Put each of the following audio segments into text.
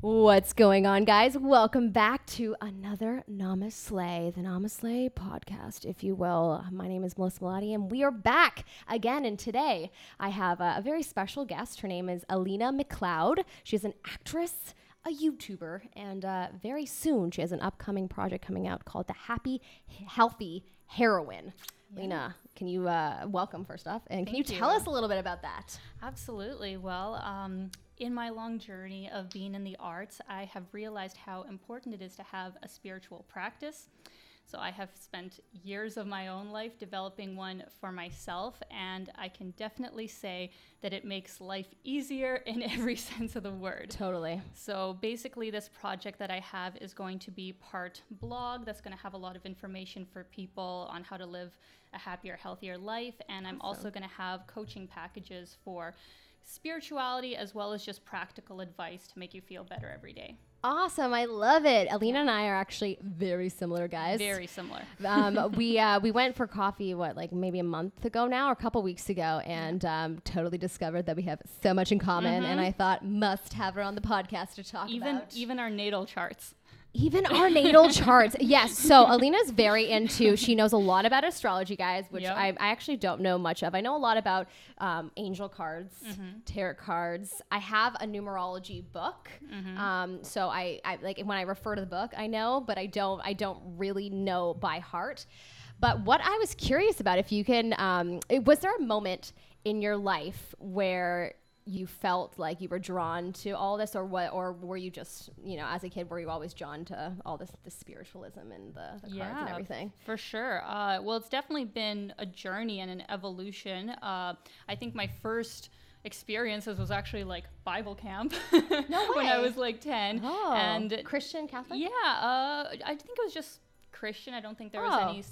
What's going on, guys? Welcome back to another NamaSLAY, the NamaSLAY podcast, if you will. My name is Melissa Malati, and we are back again. And today I have a, a very special guest. Her name is Alina McLeod. She's an actress, a YouTuber, and uh, very soon she has an upcoming project coming out called The Happy, Healthy Heroine. Lena, can you uh, welcome first off, and can you Thank tell you. us a little bit about that? Absolutely. Well, um, in my long journey of being in the arts, I have realized how important it is to have a spiritual practice. So I have spent years of my own life developing one for myself, and I can definitely say that it makes life easier in every sense of the word. Totally. So basically, this project that I have is going to be part blog that's going to have a lot of information for people on how to live a happier, healthier life. And I'm also going to have coaching packages for spirituality as well as just practical advice to make you feel better every day. Awesome. I love it. Alina and I are actually very similar guys. Very similar. um, we uh, we went for coffee what like maybe a month ago now or a couple weeks ago and um, totally discovered that we have so much in common and I thought must have her on the podcast to talk Mm-hmm. Even about even our natal charts. Even our natal charts. Yes. So Alina's very into. She knows a lot about astrology, guys, which Yep. I, I actually don't know much of. I know a lot about um, angel cards, Mm-hmm. tarot cards. I have a numerology book. Mm-hmm. Um, so I, I like when I refer to the book, I know, but I don't. I don't really know by heart. But what I was curious about, if you can, um, was there a moment in your life where you felt like you were drawn to all this or what or were you just you know as a kid were you always drawn to all this the spiritualism and the, the cards and everything For sure. Uh, well, it's definitely been a journey and an evolution. Uh, I think my first experiences was actually like Bible camp No when I was like 10. oh And christian catholic yeah, uh, I think it was just Christian. I don't think there was Oh. any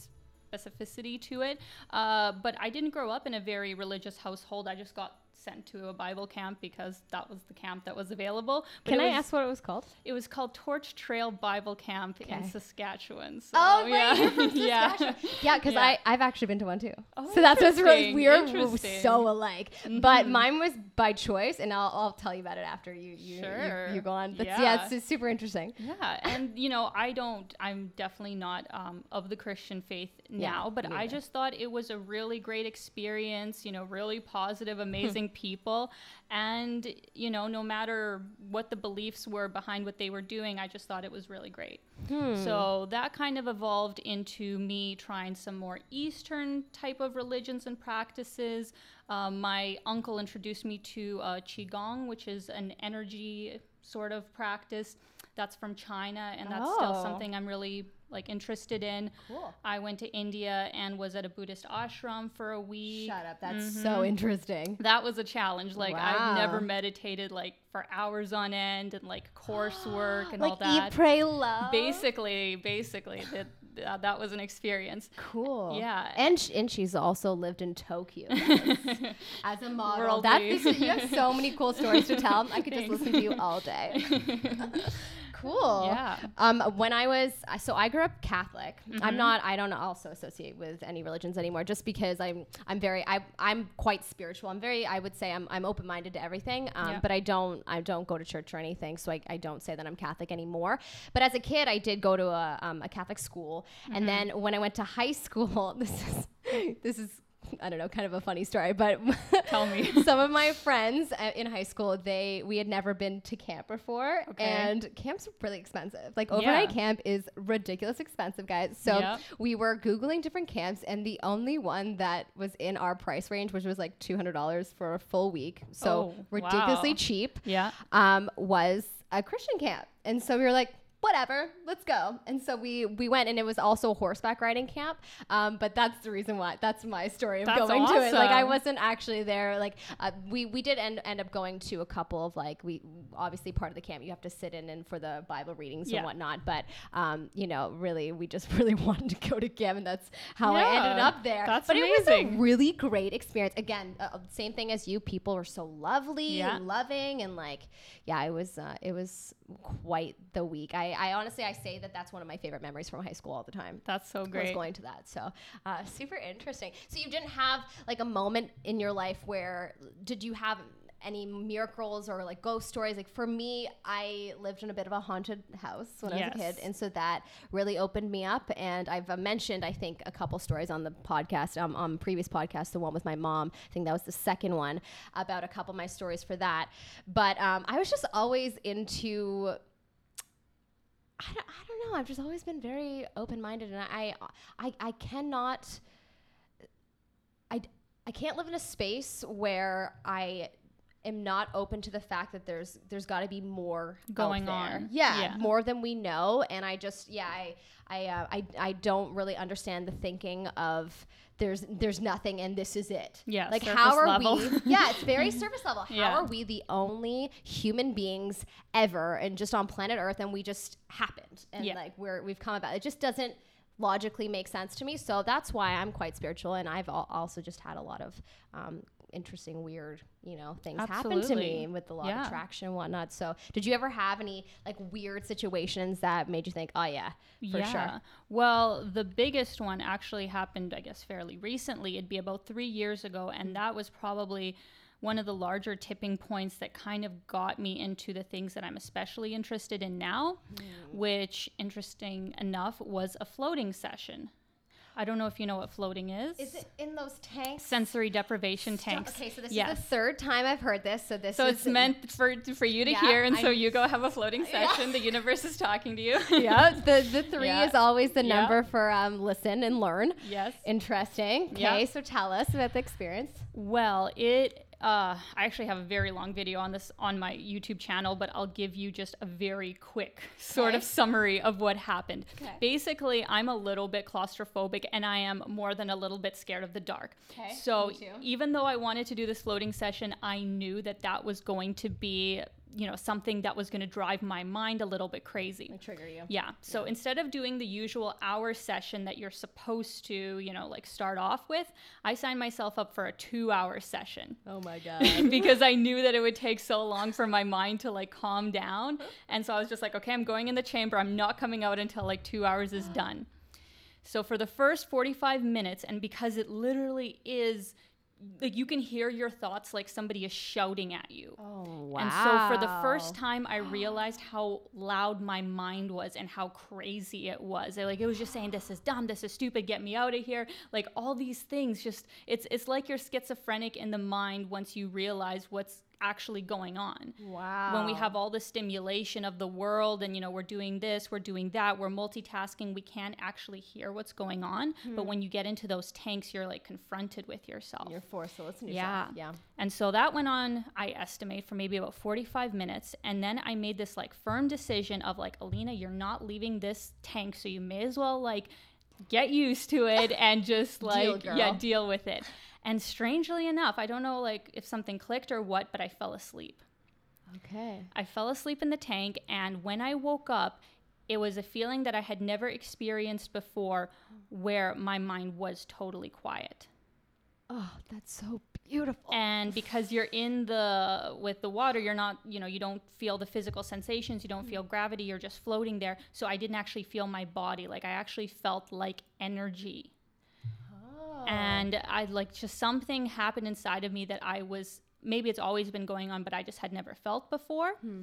specificity to it. Uh, but I didn't grow up in a very religious household. I just got sent to a Bible camp because that was the camp that was available. But can it i was- ask what it was called It was called Torch Trail Bible Camp in Saskatchewan. So, Oh, right, yeah, you're yeah. Yeah because Yeah. i i've actually been to one too Oh, so that's what's really interesting, weird we're so alike but Mhm. mine was by choice and i'll, I'll tell you about it after you you, Sure. you, you go on but yeah, Yeah. it's, it's super interesting Yeah, and you know, I don't. I'm definitely not um, of the Christian faith Yeah, now, but I just thought it was a really great experience. You know, really positive, amazing people, and you know, no matter what the beliefs were behind what they were doing, I just thought it was really great. Hmm. So that kind of evolved into me trying some more Eastern type of religions and practices. Um, my uncle introduced me to uh, Qigong, which is an energy sort of practice that's from China, and that's still Oh. something I'm really like interested in. cool I went to India and was at a Buddhist ashram for a week. shut up that's so mm-hmm. interesting That was a challenge. Like Wow. I've never meditated like for hours on end and like coursework and like all that. eat pray love Basically, basically, that that, uh, that was an experience. Cool. Yeah. And sh- and she's also lived in Tokyo as a model. That this you have so many cool stories to tell. I could just listen to you all day. cool. Yeah. Um, when I was so I grew up Catholic. Mm-hmm. I'm not. I don't also associate with any religions anymore, just because I'm. I'm very. I. I'm quite spiritual. I'm very. I would say I'm. I'm open minded to everything. Um, Yeah. but I don't. I don't go to church or anything. So I. I don't say that I'm Catholic anymore. But as a kid, I did go to a um, a Catholic school, and then when I went to high school, this is this is. I don't know, kind of a funny story, but Tell me. some of my friends uh, in high school, they we had never been to camp before, Okay. and camps are really expensive. Like overnight Yeah. camp is ridiculous expensive, guys. So Yep. we were googling different camps, and the only one that was in our price range, which was like two hundred dollars for a full week, so Oh, ridiculously wow. cheap, Yeah. um, was a Christian camp, and so we were like. Whatever, let's go. And so we we went, and it was also a horseback riding camp. Um, but that's the reason why. That's my story of That's going to it. Like I wasn't actually there. Like uh, we we did end, end up going to a couple of like we obviously part of the camp you have to sit in and for the Bible readings Yeah. and whatnot. But um, you know, really we just really wanted to go to camp, and that's how I ended up there. that's but it was a amazing. really great experience. Again, uh, same thing as you. People were so lovely Yeah. and loving, and like yeah, it was uh, it was quite the week. I, I honestly I say that that's one of my favorite memories from high school all the time That's so was great. going to that. So uh, super interesting. So you didn't have like a moment in your life where did you have any miracles or like ghost stories. Like for me, I lived in a bit of a haunted house when I was a kid, and so that really opened me up. And I've uh, mentioned, I think, a couple stories on the podcast, um, on previous podcast, the one with my mom. I think that was the second one about a couple of my stories for that. But um, I was just always into. I don't, I don't know. I've just always been very open minded, and I, I, I cannot. I, I can't live in a space where I am not open to the fact that there's there's got to be more Going on. Yeah, Yeah. more than we know, and I just yeah I I uh, I I don't really understand the thinking of. There's there's nothing and this is it. Yeah, Like how are level. we? Yeah, it's very surface level. How Yeah. are we the only human beings ever and just on planet Earth and we just happened and Yeah. like we're we've come about. It just doesn't logically make sense to me. So that's why I'm quite spiritual and I've al- also just had a lot of um, interesting, weird, you know, things happen to me with the law of attraction and whatnot. So did you ever have any like weird situations that made you think, oh yeah, for sure? Well, the biggest one actually happened, I guess, fairly recently. It'd be about three years ago, and mm. that was probably one of the larger tipping points that kind of got me into the things that I'm especially interested in now, mm. which, interesting enough, was a floating session. I don't know if you know what floating is. Is it in those tanks? sensory deprivation Stop- tanks? Okay, so this is the third time I've heard this. So this So it's meant for for you to Yeah, hear, and so I'm- you go have a floating Yeah. session. The universe is talking to you. yeah, the the three Yeah. is always the Yeah. number for um, listen and learn. yes. Interesting. Yeah. Okay, so tell us about the experience. Well, it. Uh, I actually have a very long video on this on my YouTube channel, but I'll give you just a very quick sort Okay. of summary of what happened. Okay. Basically, I'm a little bit claustrophobic and I am more than a little bit scared of the dark. Okay, So, even though I wanted to do this floating session, I knew that that was going to be, you know, something that was going to drive my mind a little bit crazy. I trigger you. Yeah. So instead of doing the usual hour session that you're supposed to, you know, like start off with, I signed myself up for a two hour session Oh my god. because I knew that it would take so long for my mind to like calm down. And so I was just like, okay, I'm going in the chamber. I'm not coming out until like two hours is done. So for the first 45 minutes, and because it literally is like you can hear your thoughts like somebody is shouting at you. oh wow. And so for the first time, I realized how loud my mind was and how crazy it was. Like it was just saying, "This is dumb. This is stupid. Get me out of here." Like all these things. Just it's it's like you're schizophrenic in the mind once you realize what's actually going on wow. when we have all the stimulation of the world and you know we're doing this we're doing that we're multitasking we can't actually hear what's going on but hmm. when you get into those tanks you're like confronted with yourself you're forced to listen to Yeah. yourself. Yeah. and so that went on, I estimate, for maybe about 45 minutes. And then I made this like firm decision of like, Alina, you're not leaving this tank. So you may as well like get used to it and just like, yeah, deal with it. And strangely enough, I don't know like if something clicked or what, but I fell asleep. Okay. I fell asleep in the tank. And when I woke up, it was a feeling that I had never experienced before where my mind was totally quiet. Oh, that's so beautiful. and because you're in the with the water you're not you know you don't feel the physical sensations you don't feel mm. gravity you're just floating there so i didn't actually feel my body like i actually felt like energy. And oh. i like just something happened inside of me that i was maybe it's always been going on but i just had never felt before. Hmm.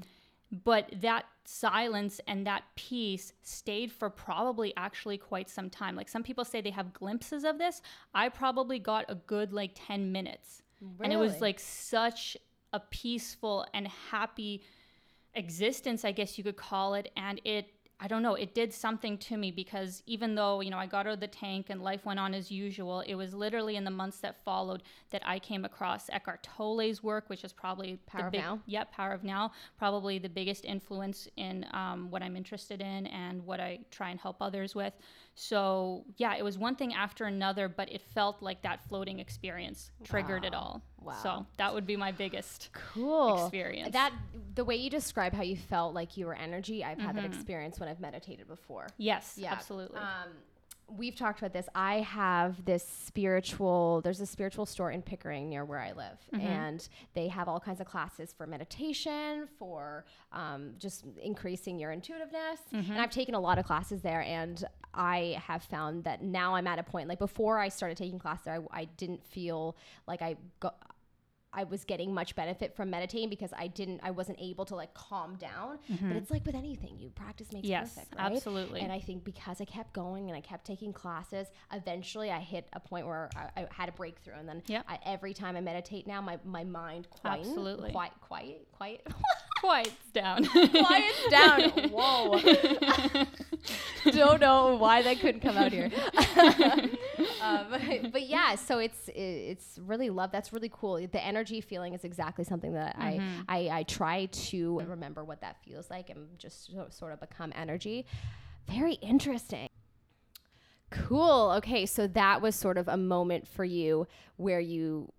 But that silence and that peace stayed for probably actually quite some time. Like some people say they have glimpses of this. I probably got a good like 10 minutes. And it was like such a peaceful and happy existence i guess you could call it. And it i don't know it did something to me because even though you know i got out of the tank and life went on as usual it was literally in the months that followed that i came across eckhart tolle's work which is probably Power the of big, Now? Yep, Power of Now. Probably the biggest influence in um, what I'm interested in and what I try and help others with. So, yeah, it was one thing after another, but it felt like that floating experience triggered it all. Wow. So, that would be my biggest. cool experience. That the way you describe how you felt like you were energy, I've had that Mm-hmm. experience when I've meditated before. Yes, Yeah, absolutely. Um, we've talked about this. I have this spiritual. There's a spiritual store in Pickering near where I live, Mm-hmm. and they have all kinds of classes for meditation, for um, just increasing your intuitiveness. Mm-hmm. And I've taken a lot of classes there, and I have found that now I'm at a point. Like before I started taking classes there, I, I didn't feel like I got. I was getting much benefit from meditating because I didn't I wasn't able to like calm down. But it's like with anything, you practice makes Mm-hmm. Yes, perfect, right? absolutely. And I think because I kept going and I kept taking classes, eventually I hit a point where I, I had a breakthrough. And then Yep. I, every time I meditate now, my, my mind quiet, Absolutely. quiet, quiet, quiet, Quiets down. quiets down. Whoa. Don't know why that couldn't come out here. um, but, but yeah, so it's it's really love. That's really cool. The energy feeling is exactly something that I, mm-hmm. I I try to remember what that feels like and just sort of become energy. Very interesting. Cool. Okay, so that was sort of a moment for you where you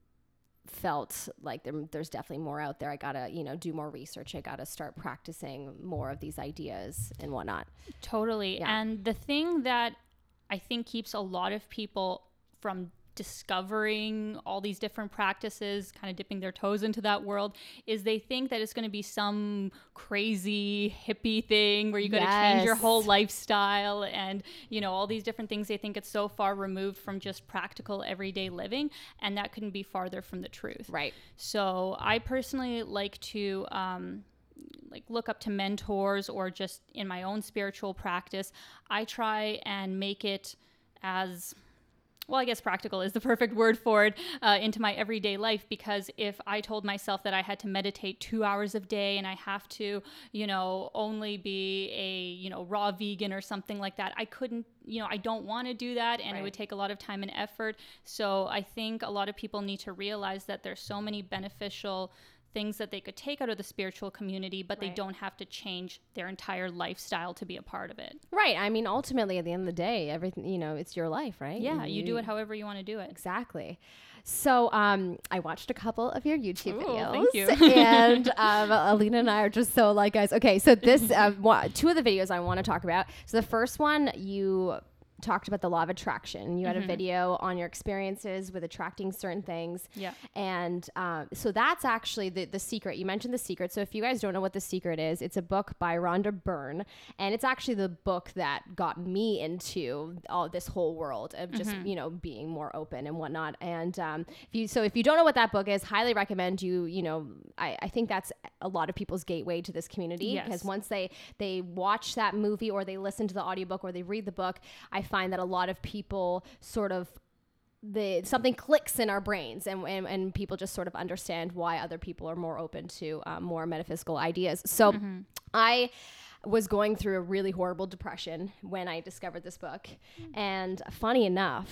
felt like there, there's definitely more out there. I gotta, you know, do more research. I gotta start practicing more of these ideas and whatnot. Totally. Yeah. And the thing that I think keeps a lot of people from discovering all these different practices, kind of dipping their toes into that world, is they think that it's going to be some crazy hippie thing where you're got to change your whole lifestyle and, you know, all these different things. They think it's so far removed from just practical everyday living, and that couldn't be farther from the truth. Right. So I personally like to um, like look up to mentors or just in my own spiritual practice. I try and make it as well, I guess practical is the perfect word for it uh, into my everyday life because if I told myself that I had to meditate two hours a day and I have to, you know, only be a, you know, raw vegan or something like that, I couldn't, you know, I don't want to do that and Right. it would take a lot of time and effort. So I think a lot of people need to realize that there's so many beneficial things that they could take out of the spiritual community, but they don't have to change their entire lifestyle to be a part of it. Right. I mean, ultimately, at the end of the day, everything, you know, it's your life, right? Yeah, you do it however you want to do it. Exactly. So um, I watched a couple of your YouTube Ooh, videos, thank you. and um, Alina and I are just so like guys. Okay, so this wa- two of the videos I want to talk about. So the first one you talked about the law of attraction. You had Mm-hmm. a video on your experiences with attracting certain things. Yeah. And um, so that's actually the, the secret. You mentioned The Secret. So if you guys don't know what The Secret is, it's a book by Rhonda Byrne. And it's actually the book that got me into all this whole world of just, Mm-hmm. you know, being more open and whatnot. And um, if you, so if you don't know what that book is, highly recommend you, you know, I, I think that's a lot of people's gateway to this community Yes. because once they, they watch that movie or they listen to the audiobook or they read the book, I find that a lot of people sort of the something clicks in our brains and, and, and people just sort of understand why other people are more open to um, more metaphysical ideas so Mm-hmm. i was going through a really horrible depression when i discovered this book Mm. and funny enough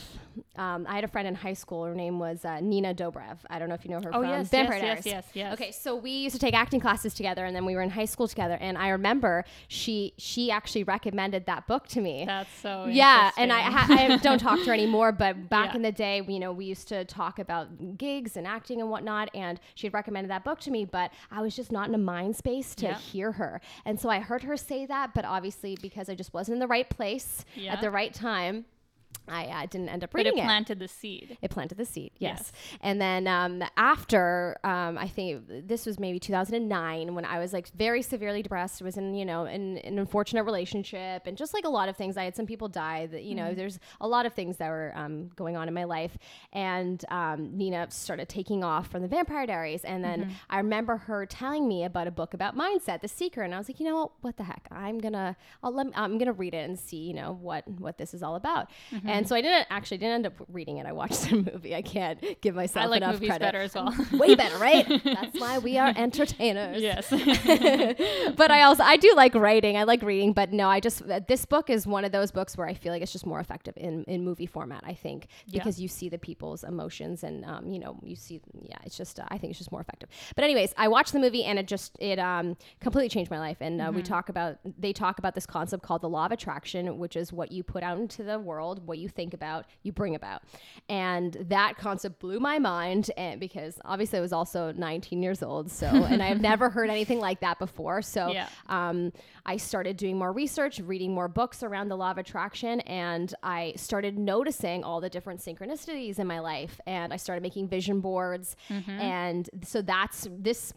um, i had a friend in high school her name was uh, nina dobrev i don't know if you know her Oh, from yes, Vampire yes, yes, Diaries. yes, yes. okay so we used to take acting classes together and then we were in high school together and i remember she she actually recommended that book to me That's so yeah, and I, ha- I don't talk to her anymore. But back Yeah. in the day, you know, we used to talk about gigs and acting and whatnot. And she had recommended that book to me, but I was just not in a mind space to Yeah. hear her. And so I heard her say that, but obviously because I just wasn't in the right place Yeah. at the right time, I uh, didn't end up but it reading it. planted the seed. It planted the seed, yes. Yes. And then um, after, um, I think this was maybe 2009 when I was like very severely depressed. was in, you know, in an unfortunate relationship and just like a lot of things. I had some people die that, you know, there's a lot of things that were um, going on in my life. And um, Nina started taking off from the Vampire Diaries. And then I remember her telling me about a book about mindset, The Secret. And I was like, you know what, what the heck? I'm going to, I'll let, I'm going to read it and see, you know, what, what this is all about. And so I didn't actually didn't end up reading it. I watched the movie. I can't give myself I like enough movies credit. better as well. Way better, right? That's why we are entertainers. yes. but I also I do like writing. I like reading, but no, I just uh, this book is one of those books where I feel like it's just more effective in in movie format. I think Yeah. because you see the people's emotions and um, you know you see yeah, it's just uh, I think it's just more effective. But anyways, I watched the movie and it just it um completely changed my life. And uh, we talk about they talk about this concept called the law of attraction, which is what you put out into the world, what you think about, you bring about. And that concept blew my mind and because obviously I was also 19 years old, so and I've never heard anything like that before. So Yeah. um, I started doing more research, reading more books around the law of attraction, and I started noticing all the different synchronicities in my life. And I started making vision boards. And so that's this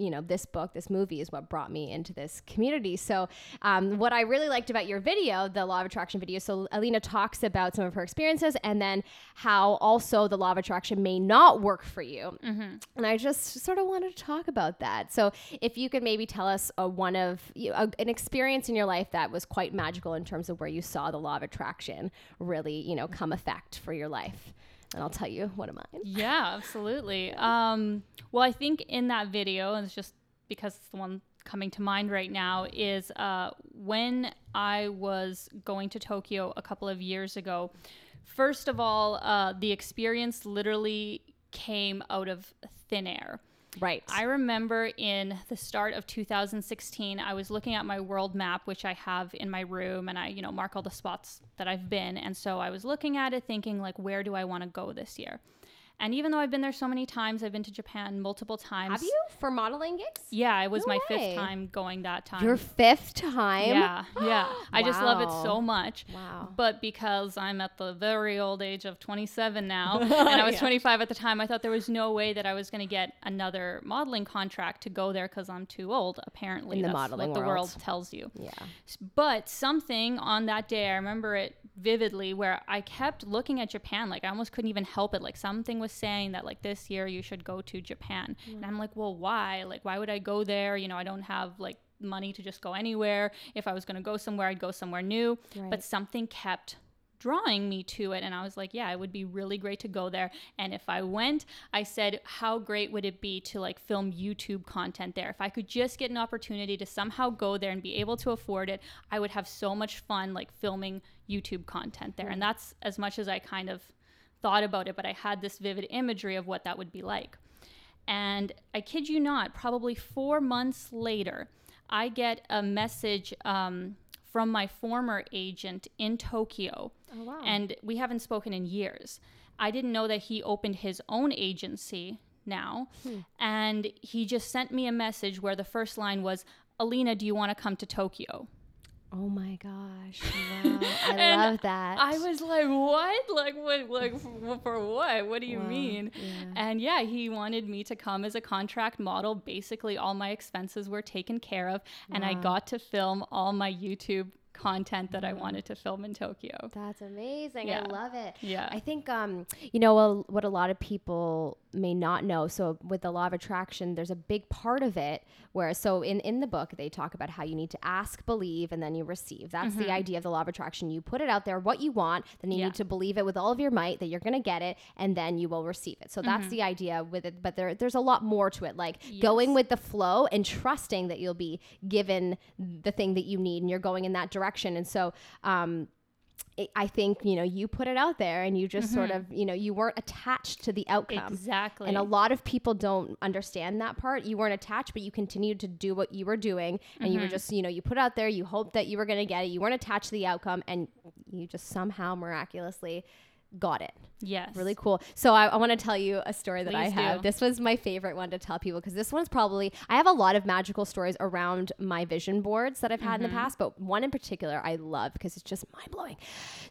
you know, this book, this movie is what brought me into this community. So, um, what I really liked about your video, the law of attraction video, so Alina talks about some of her experiences and then how also the law of attraction may not work for you. Mm-hmm. And I just sort of wanted to talk about that. So, if you could maybe tell us a, one of you a, an experience in your life that was quite magical in terms of where you saw the law of attraction really, you know, come effect for your life. And I'll tell you one of mine. Yeah, absolutely. Um, well, I think in that video, and it's just because it's the one coming to mind right now, is uh, when I was going to Tokyo a couple of years ago. First of all, uh, the experience literally came out of thin air. Right. I remember in the start of 2016, I was looking at my world map, which I have in my room, and I, you know, mark all the spots that I've been. And so I was looking at it thinking, like, where do I want to go this year? And even though I've been there so many times, I've been to Japan multiple times. Have you for modeling gigs? Yeah, it was No my way. fifth time going that time. Your fifth time? yeah, yeah. I just love it so much. Wow. But because I'm at the very old age of 27 now, and I was Yeah. 25 at the time, I thought there was no way that I was going to get another modeling contract to go there because I'm too old. Apparently, In the that's modeling what the world. world tells you. Yeah. But something on that day, I remember it vividly, where I kept looking at Japan. Like I almost couldn't even help it. Like something was saying that like this year you should go to Japan, and I'm mm. like, well, why? Like why would I go there? You know, I don't have like money to just go anywhere. If I was going to go somewhere, I'd go somewhere new. Right. But something kept drawing me to it and I was like, yeah, it would be really great to go there. And if I went, I said, how great would it be to like film YouTube content there? If I could just get an opportunity to somehow go there and be able to afford it, I would have so much fun like filming YouTube content there. And mm. that's as much as I kind of thought about it, but I had this vivid imagery of what that would be like. And I kid you not, probably four months later, I get a message um, from my former agent in Tokyo. Oh, wow. And we haven't spoken in years. I didn't know that he opened his own agency now. And he just sent me a message where the first line was, Alina, do you want to come to Tokyo? Oh my gosh. Wow. I love that. I was like, what? Like, what? Like, for, for what? What do you Wow. mean? Yeah. And yeah, he wanted me to come as a contract model. Basically, all my expenses were taken care of, and I got to film all my YouTube content that I wanted to film in Tokyo. That's amazing. Yeah. I love it. Yeah. I think, um, you know, what a lot of people may not know. So, with the law of attraction, there's a big part of it where, so in, in the book, they talk about how you need to ask, believe, and then you receive. That's the idea of the law of attraction. You put it out there, what you want, then you Yeah. need to believe it with all of your might that you're going to get it, and then you will receive it. So, that's the idea with it. But there, there's a lot more to it, like going with the flow and trusting that you'll be given the thing that you need and you're going in that direction. And so, um, I- I think you know you put it out there and you just sort mm-hmm. of you know you weren't attached to the outcome. Exactly. And a lot of people don't understand that part. You weren't attached, but you continued to do what you were doing, and you were mm-hmm. just you know you put out there. You hoped that you were going to get it. You weren't attached to the outcome, and you just somehow miraculously got it. yes. Really cool. So I, I want to tell you a story that I Please have. do. This was my favorite one to tell people because this one's probably I have a lot of magical stories around my vision boards that I've had Mm-hmm. in the past, but one in particular I love because it's just mind blowing.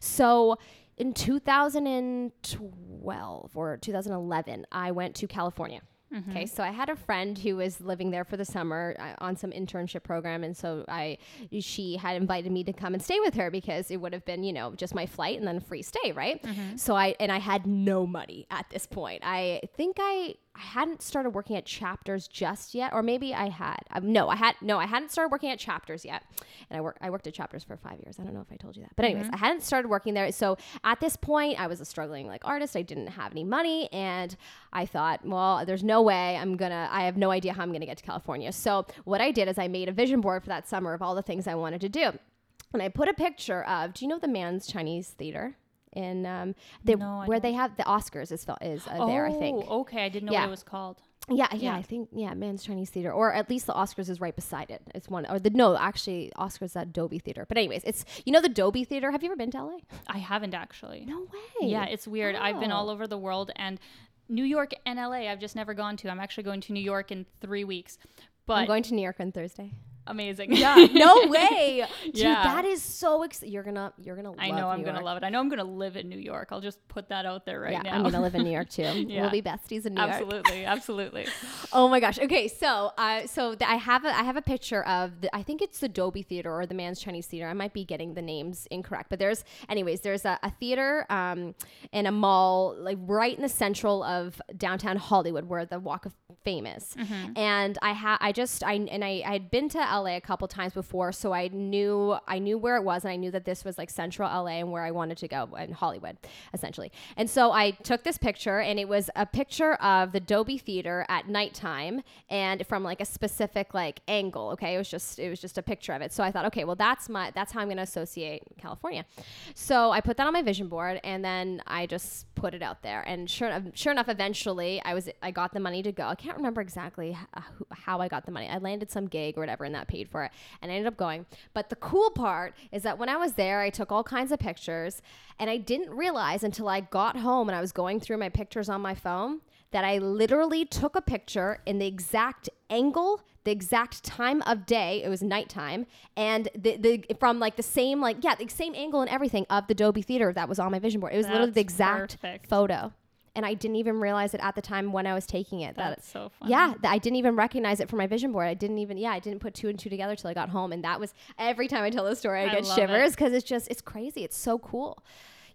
So in 2012 or 2011, I went to California. Mm-hmm. Okay, so I had a friend who was living there for the summer uh, on some internship program, and so I, she had invited me to come and stay with her because it would have been, you know, just my flight and then free stay, right? Mm-hmm. So I and I had no money at this point. I think I I hadn't started working at Chapters just yet, or maybe I had. Um, no, I had no, I hadn't started working at Chapters yet, and I worked I worked at Chapters for five years. I don't know if I told you that, but anyways, I hadn't started working there. So at this point, I was a struggling like artist. I didn't have any money, and I thought, well, there's no way I'm gonna. I have no idea how I'm gonna get to California. So what I did is I made a vision board for that summer of all the things I wanted to do, and I put a picture of. Do you know the Mann's Chinese Theater? In um, they, No, where they have the Oscars is, is uh, there, I think. Oh, okay. I didn't know Yeah. what it was called. Yeah, yeah, Yeah. I think yeah, Mann's Chinese Theater, or at least the Oscars is right beside it. It's one, or the no, actually, Oscars at Dolby Theater. But anyways, it's you know the Dolby Theater. Have you ever been to LA? I haven't actually. No way. Yeah, it's weird. I've been Oh. all over the world and New York and LA I've just never gone to. I'm actually going to New York in 3 weeks. But I'm going to New York on Thursday. Amazing. Yeah, no way, dude. Yeah. That is so. Ex- you're gonna, you're gonna. I know I'm gonna love it. I know I'm gonna live in New York. I'll just put that out there right yeah, now. I'm gonna live in New York too. Yeah. We'll be besties in New York. absolutely, absolutely. Oh my gosh. Okay, so uh, so I have a I have a picture of the I think it's the Dolby Theater or the Mann's Chinese Theater. I might be getting the names incorrect, but there's anyways there's a, a theater um in a mall like right in the central of downtown Hollywood where the Walk of Fame is. And I had I just I and I I had been to LA a couple times before, so I knew I knew where it was and I knew that this was like central LA and where I wanted to go in Hollywood essentially. And so I took this picture and it was a picture of the Dolby Theater at nighttime and from like a specific like angle. Okay, it was just it was just a picture of it. So I thought, okay, well that's my that's how I'm going to associate California. So I put that on my vision board and then I just put it out there. And sure enough, sure enough, eventually I was I got the money to go. I can't remember exactly h- how I got the money. I landed some gig or whatever, and that paid for it, and I ended up going. But the cool part is that when I was there, I took all kinds of pictures, and I didn't realize until I got home and I was going through my pictures on my phone that I literally took a picture in the exact angle the exact time of day it was nighttime and the, the from like the same like yeah the same angle and everything of the Dolby Theater that was on my vision board it was literally the exact perfect. photo and I didn't even realize it at the time when I was taking it that That's so funny. yeah, I didn't even recognize it from my vision board. I didn't even, yeah, I didn't put two and two together till I got home. And that was every time I tell this story, I, I get shivers because it's just, it's crazy. It's so cool.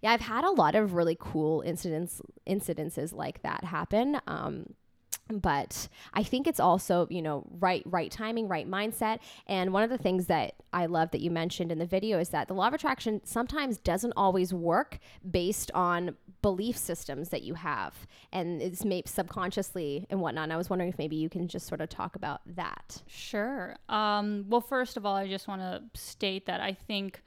Yeah, I've had a lot of really cool incidents, incidences like that happen. Um, but I think it's also, you know, right right timing, right mindset. And one of the things that I love that you mentioned in the video is that the law of attraction sometimes doesn't always work based on belief systems that you have. And it's maybe subconsciously and whatnot. And I was wondering if maybe you can just sort of talk about that. Sure. Um, well, first of all, I just want to state that I think,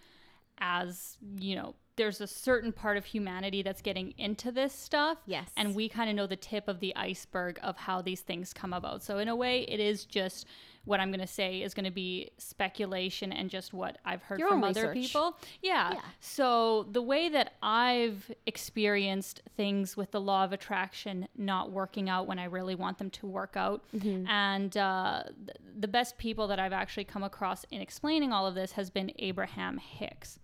as you know, there's a certain part of humanity that's getting into this stuff. Yes. And we kind of know the tip of the iceberg of how these things come about. So, in a way, it is just what I'm going to say is going to be speculation and just what I've heard Your from other research. people. Yeah. Yeah. So, the way that I've experienced things with the law of attraction not working out when I really want them to work out, Mm-hmm. and uh, th- the best people that I've actually come across in explaining all of this has been Abraham Hicks.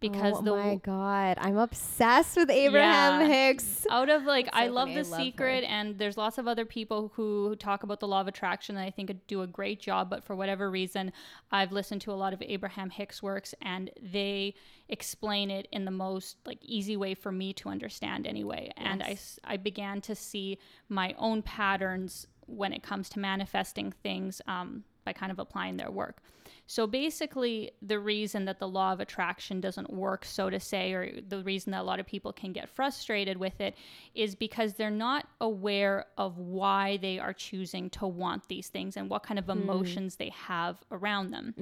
Because oh the my God. I'm obsessed with Abraham Yeah. Hicks. out of like That's I so love funny. the I love her. secret and there's lots of other people who talk about the law of attraction that I think do a great job but for whatever reason I've listened to a lot of Abraham Hicks works and they explain it in the most like easy way for me to understand anyway and I, I began to see my own patterns when it comes to manifesting things um, by kind of applying their work so basically, the reason that the law of attraction doesn't work, so to say, or the reason that a lot of people can get frustrated with it is because they're not aware of why they are choosing to want these things and what kind of emotions they have around them.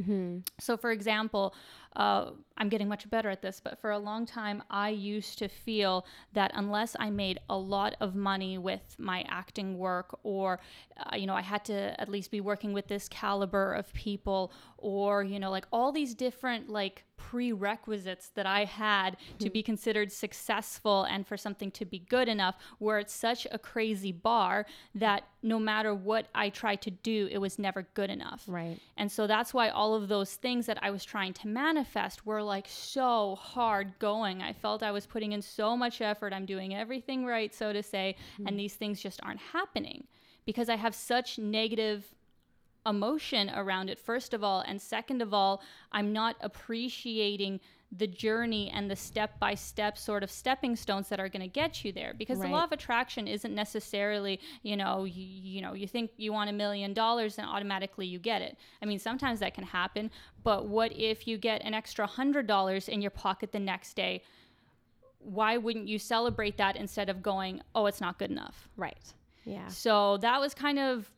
So, for example, uh, I'm getting much better at this, but for a long time, I used to feel that unless I made a lot of money with my acting work, or, uh, you know, I had to at least be working with this caliber of people, or, you know, like all these different, like, prerequisites that I had to hmm. be considered successful and for something to be good enough, were at such a crazy bar that no matter what I tried to do, it was never good enough. Right. And so that's why all of those things that I was trying to manifest were like so hard going. I felt I was putting in so much effort. I'm doing everything right, so to say, and hmm. these things just aren't happening because I have such negative emotion around it, first of all. And second of all, I'm not appreciating the journey and the step by step sort of stepping stones that are going to get you there because the law of attraction isn't necessarily you know you, you know you think you want a million dollars and automatically you get it i mean sometimes that can happen but what if you get an extra hundred dollars in your pocket the next day why wouldn't you celebrate that instead of going oh it's not good enough Right. Yeah. so that was kind of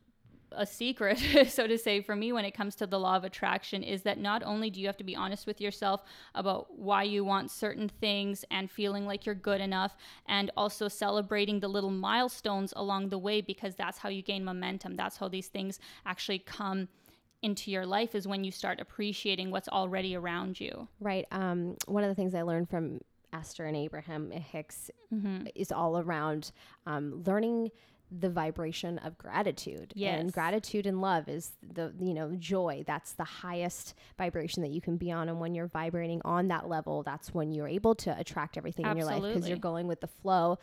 a secret, so to say, for me when it comes to the law of attraction is that not only do you have to be honest with yourself about why you want certain things and feeling like you're good enough, and also celebrating the little milestones along the way because that's how you gain momentum. That's how these things actually come into your life is when you start appreciating what's already around you. Right. Um, one of the things I learned from Esther and Abraham Hicks Mm-hmm. is all around um, learning the vibration of gratitude. Yes. And gratitude and love is the, you know, joy. That's the highest vibration that you can be on. And when you're vibrating on that level, that's when you're able to attract everything in your life because you're going with the flow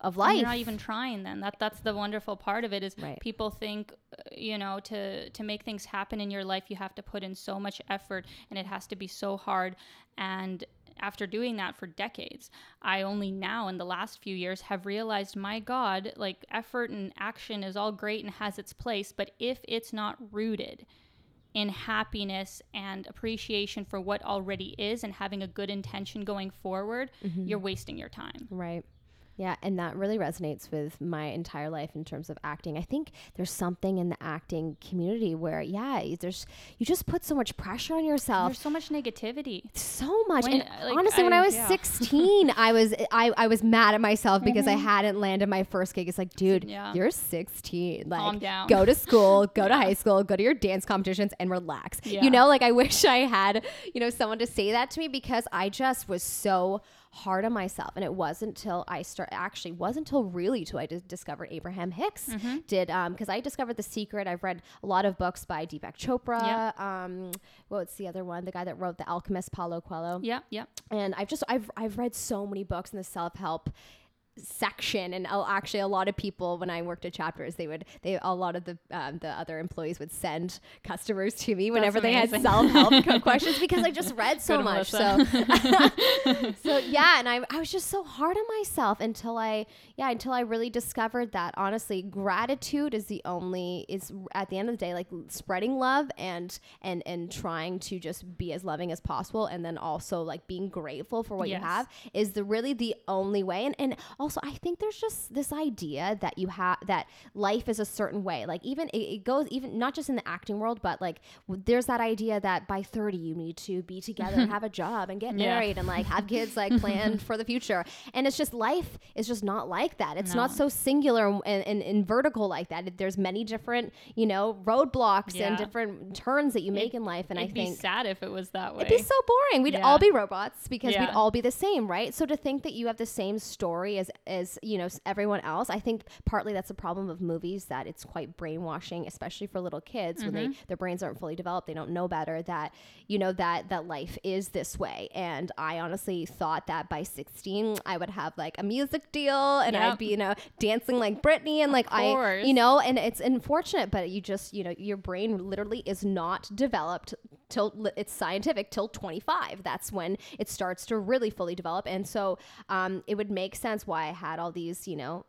of And life. You're not even trying then. That that's the wonderful part of it is Right. people think uh, you know to to make things happen in your life you have to put in so much effort and it has to be so hard and after doing that for decades, I only now in the last few years have realized my god, like effort and action is all great and has its place, but if it's not rooted in happiness and appreciation for what already is and having a good intention going forward, mm-hmm. you're wasting your time. Right. Yeah, and that really resonates with my entire life in terms of acting. I think there's something in the acting community where, yeah, there's you just put so much pressure on yourself. There's so much negativity. so much. When, and uh, like, honestly, when I- I was yeah. 16, I was I, I was mad at myself because I hadn't landed my first gig. It's like, dude, Mm-hmm. Yeah. you're 16. Like, Calm down. go to school, go to high school, go to your dance competitions, and relax. Yeah. You know, like I wish I had you know someone to say that to me because I just was so hard on myself and it wasn't until i start actually wasn't until really till i discovered abraham hicks Mm-hmm. did um because i discovered the secret i've read a lot of books by deepak chopra Yeah. um what's the other one the guy that wrote the alchemist paulo coelho Yeah, yeah. and I've just I've I've read so many books in the self help section and actually a lot of people when I worked at chapters they would they a lot of the um, the other employees would send customers to me whenever they had self help questions because I just read so Good, much so so yeah and I, I was just so hard on myself until I yeah until I really discovered that honestly gratitude is the only is at the end of the day like spreading love and and and trying to just be as loving as possible and then also like being grateful for what Yes. you have is the really the only way. And and also I think there's just this idea that you have that life is a certain way like even it, it goes even not just in the acting world but like w- there's that idea that by 30 you need to be together and have a job and get Yeah. married and like have kids like planned for the future and it's just life is just not like that it's not so singular and, and, and vertical like that there's many different you know roadblocks Yeah. and different turns that you make in life and It'd I be think sad if it was that way. It'd be so boring. We'd Yeah. all be robots because we'd all be the same, right? So to think that you have the same story as as you know everyone else, I think partly that's a problem of movies that it's quite brainwashing, especially for little kids when Mm-hmm. they their brains aren't fully developed, they don't know better that you know that that life is this way. And I honestly thought that by 16 I would have like a music deal and I'd be you know dancing like Britney and like I you know and it's unfortunate but you just you know your brain literally is not developed till it's scientific till 25 that's when it starts to really fully develop. And so um, it would make sense why i had all these you know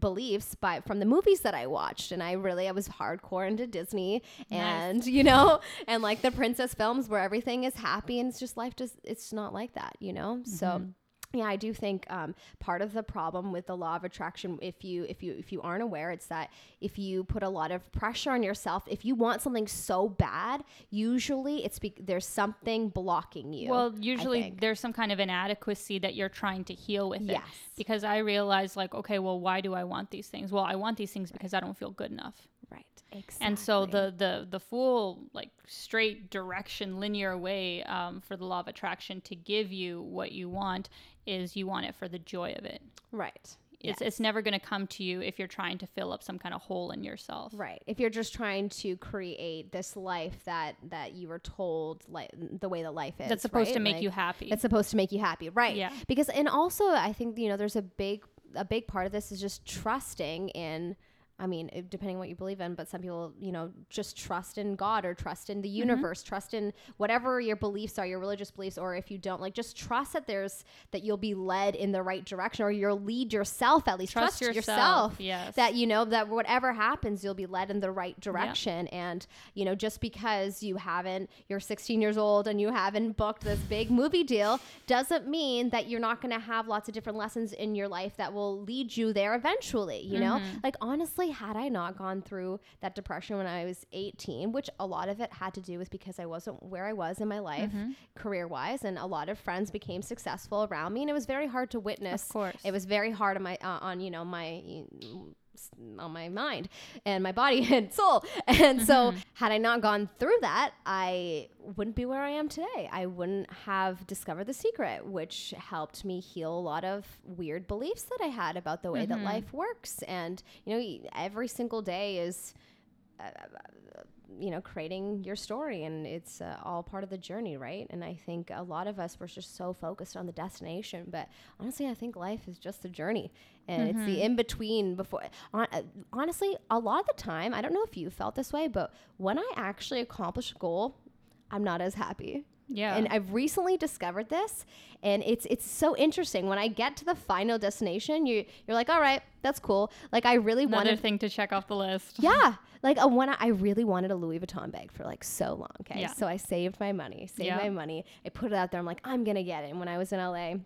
beliefs by from the movies that I watched. And I really I was hardcore into Disney and you know and like the princess films where everything is happy and it's just life just it's not like that you know? So yeah, I do think um, part of the problem with the law of attraction, if you if you if you aren't aware, it's that if you put a lot of pressure on yourself, if you want something so bad, usually it's be- there's something blocking you. Well, usually there's some kind of inadequacy that you're trying to heal with Yes. it. Because I realized, like, okay, well, why do I want these things? Well, I want these things because I don't feel good enough. right, exactly. And so the the the full like straight direction linear way um, for the law of attraction to give you what you want is you want it for the joy of it. right, It's it's never going to come to you if you're trying to fill up some kind of hole in yourself. Right. If you're just trying to create this life that that you were told like the way that life is. That's supposed to make Like, you happy. It's supposed to make you happy, right? Yeah. Because and also I think you know there's a big a big part of this is just trusting in. I mean, it- depending on what you believe in, but some people, you know, just trust in God or trust in the Mm-hmm. universe, trust in whatever your beliefs are, your religious beliefs, or if you don't, like, just trust that there's that you'll be led in the right direction, or you'll lead yourself at least. Trust Trust, yourself, yes. That you know that whatever happens, you'll be led in the right direction. And you know, just because you haven't, you're 16 years old and you haven't booked this big movie deal, doesn't mean that you're not going to have lots of different lessons in your life that will lead you there eventually. You know, Mm-hmm. like honestly, had I not gone through that depression when I was 18, which a lot of it had to do with because I wasn't where I was in my life, Mm-hmm. career wise, and a lot of friends became successful around me, and it was very hard to witness. Of course. it was very hard on my uh, on you know my on my mind and my body and soul. And so, Mm-hmm. had I not gone through that, I wouldn't be where I am today. I wouldn't have discovered the secret, which helped me heal a lot of weird beliefs that I had about the way that Mm-hmm. life works. And, you know, every single day is you know creating your story and it's uh, all part of the journey right? And i think a lot of us were just so focused on the destination but honestly i think life is just a journey and it's the in between before hon- uh, honestly a lot of the time i don't know if you felt this way but when i actually accomplish a goal i'm not as happy Yeah. and I've recently discovered this, and it's it's so interesting. When I get to the final destination, you you're like, all right, that's cool. Like I really wanted Another wanted thing to check off the list. yeah. Like uh, when I, really wanted a Louis Vuitton bag for like so long. Okay. Yeah. So I saved my money, saved Yeah. my money. I put it out there. I'm like, I'm going to get it. And when I was in LA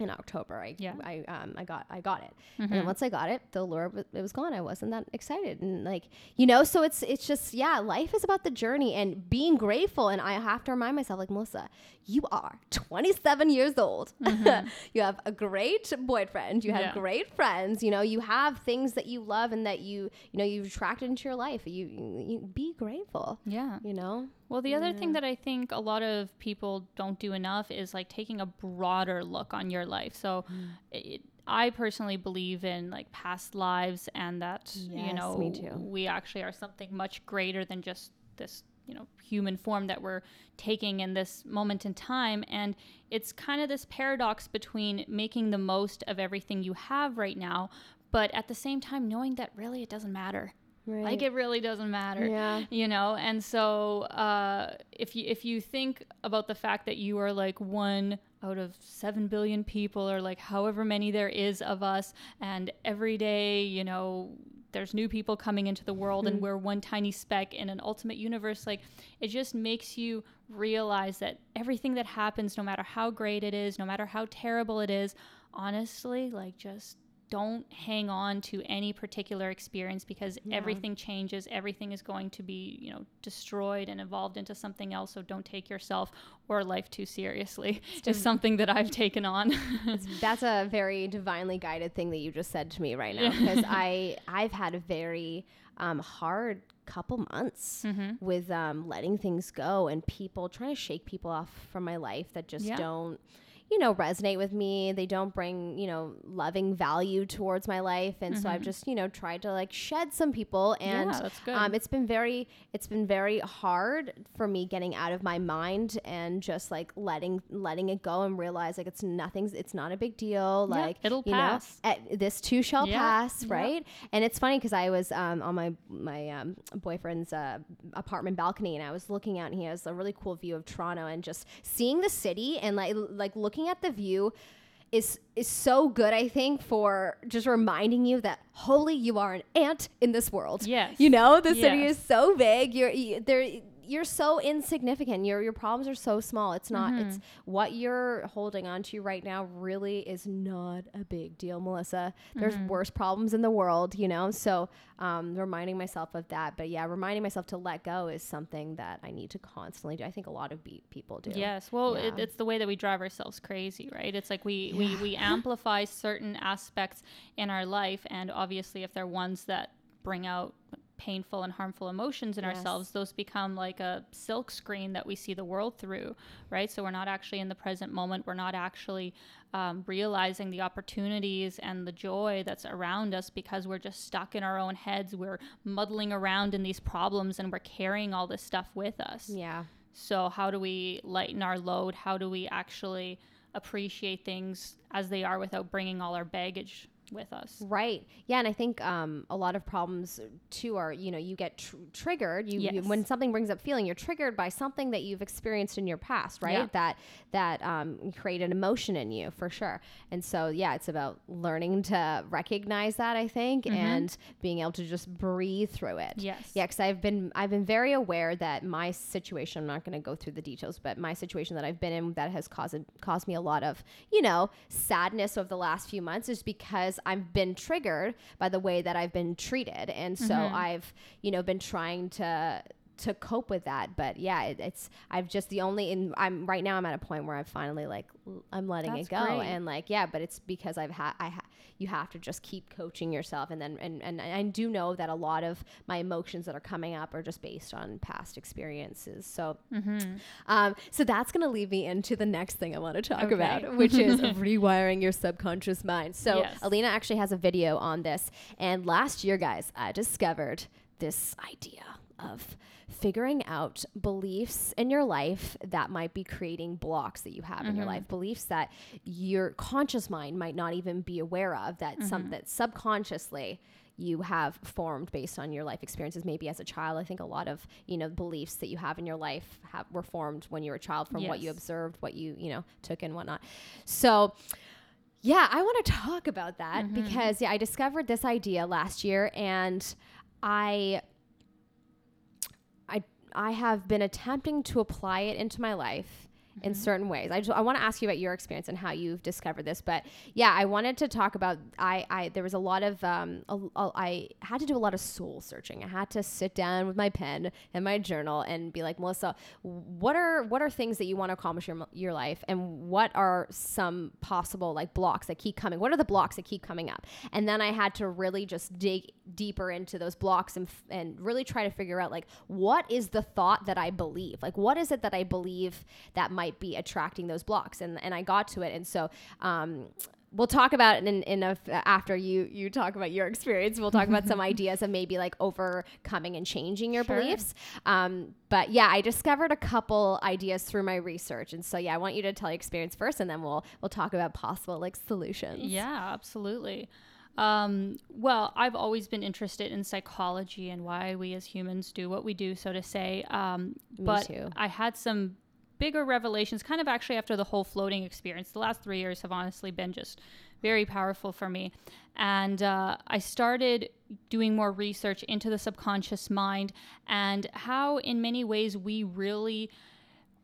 in October, I, Yeah. I, um, I got, I got it. Mm-hmm. And then once I got it, the allure, w- it was gone. I wasn't that excited. And like, you know, so it's, it's just, yeah, life is about the journey and being grateful. And I have to remind myself like, Melissa, you are 27 years old. you have a great boyfriend. You have Mm-hmm. Yeah. great friends. You know, you have things that you love and that you, you know, you've attracted into your life. You, you, you be grateful. Yeah. You know, Well, the other thing that I think a lot of people don't do enough is like taking a broader look on your life. So, mm. it, I personally believe in like past lives and that you know we actually are something much greater than just this you know human form that we're taking in this moment in time. And it's kind of this paradox between making the most of everything you have right now but at the same time knowing that really it doesn't matter right? like it really doesn't matter Yeah. you know and so uh, if you if you think about the fact that you are like one out of 7 billion people or like however many there is of us and every day you know there's new people coming into the world and we're one tiny speck in an ultimate universe like it just makes you realize that everything that happens no matter how great it is no matter how terrible it is honestly like just don't hang on to any particular experience because everything changes everything is going to be you know destroyed and evolved into something else so don't take yourself or life too seriously is something that i've taken on That's a very divinely guided thing that you just said to me right now because I I've had a very um, hard couple months Mm-hmm. with um, letting things go and people trying to shake people off from my life that just Yeah. don't you know resonate with me they don't bring you know loving value towards my life and so i've just you know tried to like shed some people and Mm-hmm. Yeah, that's good. um, it's been very it's been very hard for me getting out of my mind and just like letting letting it go and realize like it's nothing's it's not a big deal Yeah, like it'll you pass. know eh, this too shall Yeah, pass right and it's funny because i was um, on my my um, boyfriend's uh, apartment balcony and i was looking out and he has a really cool view of toronto and just seeing the city and like like looking at the view is is so good i think for just reminding you that holy you are an ant in this world. Yes. you know the city is so big. You're you, there you're so insignificant. Your your problems are so small. It's not it's Mm-hmm. what you're holding on to right now really is not a big deal melissa. There's Mm-hmm. worse problems in the world you know? So um, reminding myself of that. But yeah reminding myself to let go is something that i need to constantly do. I think a lot of be- people do. Yes, well, it, it's the way that we drive ourselves crazy, right? It's like we, we, we amplify certain aspects in our life, and obviously, if they're ones that bring out painful and harmful emotions in Yes. ourselves, those become like a silk screen that we see the world through, right? So we're not actually in the present moment. We're not actually um, realizing the opportunities and the joy that's around us because we're just stuck in our own heads. We're muddling around in these problems and we're carrying all this stuff with us. yeah So, how do we lighten our load? How do we actually appreciate things as they are without bringing all our baggage with us? Right. Yeah, and I think um, a lot of problems too are you know you get tr- triggered. You, you Yes. when something brings up feeling, you're triggered by something that you've experienced in your past, right? Yeah. That that um, create an emotion in you for sure. And so yeah, it's about learning to recognize that I think and being able to just breathe through it. Mm-hmm. Yes. Yeah, because I've been I've been very aware that my situation. I'm not going to go through the details, but my situation that I've been in that has caused caused me a lot of you know sadness over the last few months is because I've been triggered by the way that I've been treated, and so Mm-hmm. I've you know been trying to to cope with that. But yeah, it, it's I've just the only in I'm right now I'm at a point where I'm finally like l- I'm letting That's it go great. and like yeah, but it's because I've had I ha- you have to just keep coaching yourself and then and, and I do know that a lot of my emotions that are coming up are just based on past experiences. So um, so that's going to lead me into the next thing I want to talk Okay. about, which is rewiring your subconscious mind. So Yes. Alina actually has a video on this. And last year, guys, I discovered this idea of figuring out beliefs in your life that might be creating blocks that you have in your mm-hmm. life beliefs that your conscious mind might not even be aware of that some mm-hmm. that subconsciously you have formed based on your life experiences. Maybe as a child i think a lot of you know beliefs that you have in your life have, were formed when you were a child from what you observed what you you know took and whatnot. So yeah i want to talk about that mm-hmm. because yeah i discovered this idea last year and i i have been attempting to apply it into my life in certain ways. I just, I want to ask you about your experience and how you've discovered this, but yeah, I wanted to talk about I I there was a lot of um a, a- I had to do a lot of soul searching. I had to sit down with my pen and my journal and be like, Melissa, what are what are things that you want to accomplish in your, your life, and what are some possible like blocks that keep coming? What are the blocks that keep coming up? And then I had to really just dig deeper into those blocks and and really try to figure out like what is the thought that I believe? Like what is it that I believe that might be attracting those blocks? And and I got to it. And so um we'll talk about it in, in a, after you you talk about your experience we'll talk about some ideas of maybe like overcoming and changing your Sure. beliefs um, but yeah i discovered a couple ideas through my research and so yeah i want you to tell your experience first and then we'll we'll talk about possible like solutions Yeah, absolutely. Um, well, I've always been interested in psychology and why we as humans do what we do, so to say. Um, Me but too. I had some bigger revelations kind of actually after the whole floating experience. The last three years have honestly been just very powerful for me. And uh, I started doing more research into the subconscious mind and how, in many ways, we really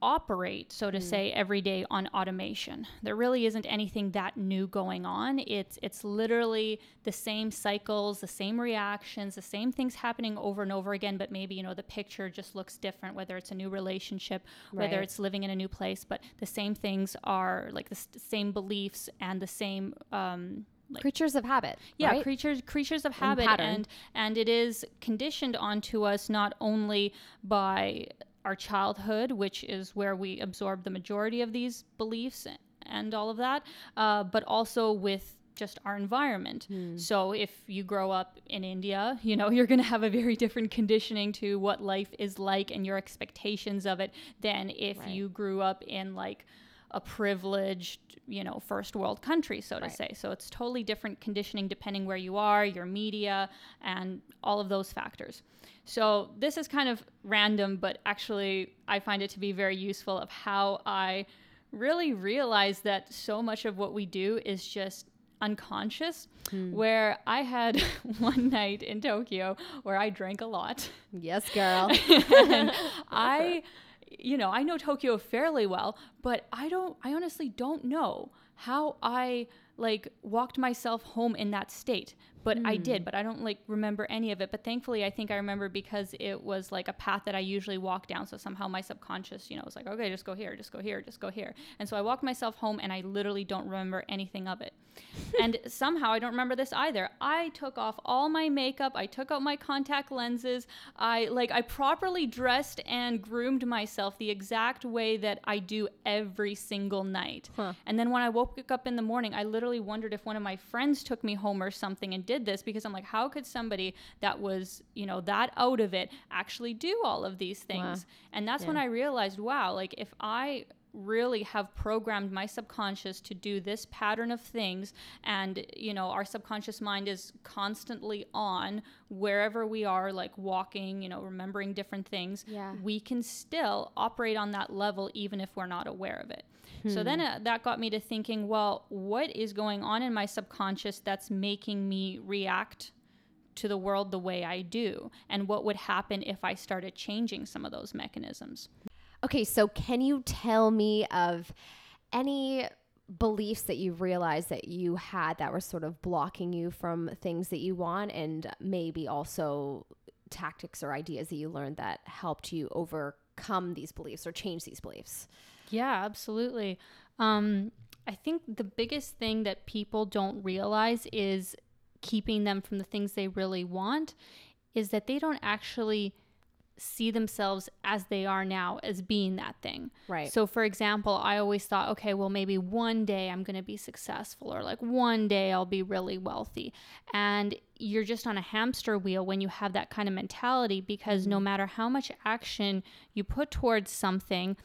operate, so to say, every day on automation. There really isn't anything that new going on. It's it's literally the same cycles, the same reactions, the same things happening over and over again, but maybe, you know, the picture just looks different, whether it's a new relationship, whether it's living in a new place, but the same things are like the s- same beliefs and the same um like creatures of habit yeah right? creatures creatures of habit pattern. and and it is conditioned onto us not only by our childhood which is where we absorb the majority of these beliefs and all of that uh, but also with just our environment. So if you grow up in India, you know, you're going to have a very different conditioning to what life is like and your expectations of it than if Right. you grew up in like a privileged, you know, first world country, so to Right. say. So it's totally different conditioning depending where you are, your media, and all of those factors. So this is kind of random, but actually I find it to be very useful of how I really realize that so much of what we do is just unconscious hmm. where i had one night in tokyo where i drank a lot yes girl and I, you know, I know Tokyo fairly well, but I don't, I honestly don't know how I like walked myself home in that state. But I did, hmm. but I don't like remember any of it. But thankfully, I think I remember because it was like a path that I usually walk down. So somehow my subconscious, you know, was like, okay, just go here, just go here, just go here. And so I walked myself home and I literally don't remember anything of it. and somehow I don't remember this either. I took off all my makeup, I took out my contact lenses. I like I properly dressed and groomed myself the exact way that I do every single night. Huh. And then when I woke up in the morning, I literally wondered if one of my friends took me home or something and did this because I'm like, how could somebody that was, you know, that out of it actually do all of these things? And that's when I realized, wow, like if I really have programmed my subconscious to do this pattern of things and you know our subconscious mind is constantly on wherever we are like walking you know remembering different things Yeah. we can still operate on that level even if we're not aware of it so then uh, that got me to thinking well what is going on in my subconscious that's making me react to the world the way I do? And what would happen if I started changing some of those mechanisms? Okay, so can you tell me of any beliefs that you realized that you had that were sort of blocking you from things that you want and maybe also tactics or ideas that you learned that helped you overcome these beliefs or change these beliefs? Yeah, absolutely. Um, I think the biggest thing that people don't realize is keeping them from the things they really want is that they don't actually see themselves as they are now as being that thing. Right. So for example, I always thought, okay, well maybe one day I'm going to be successful or like one day I'll be really wealthy. And you're just on a hamster wheel when you have that kind of mentality because mm-hmm. no matter how much action you put towards something,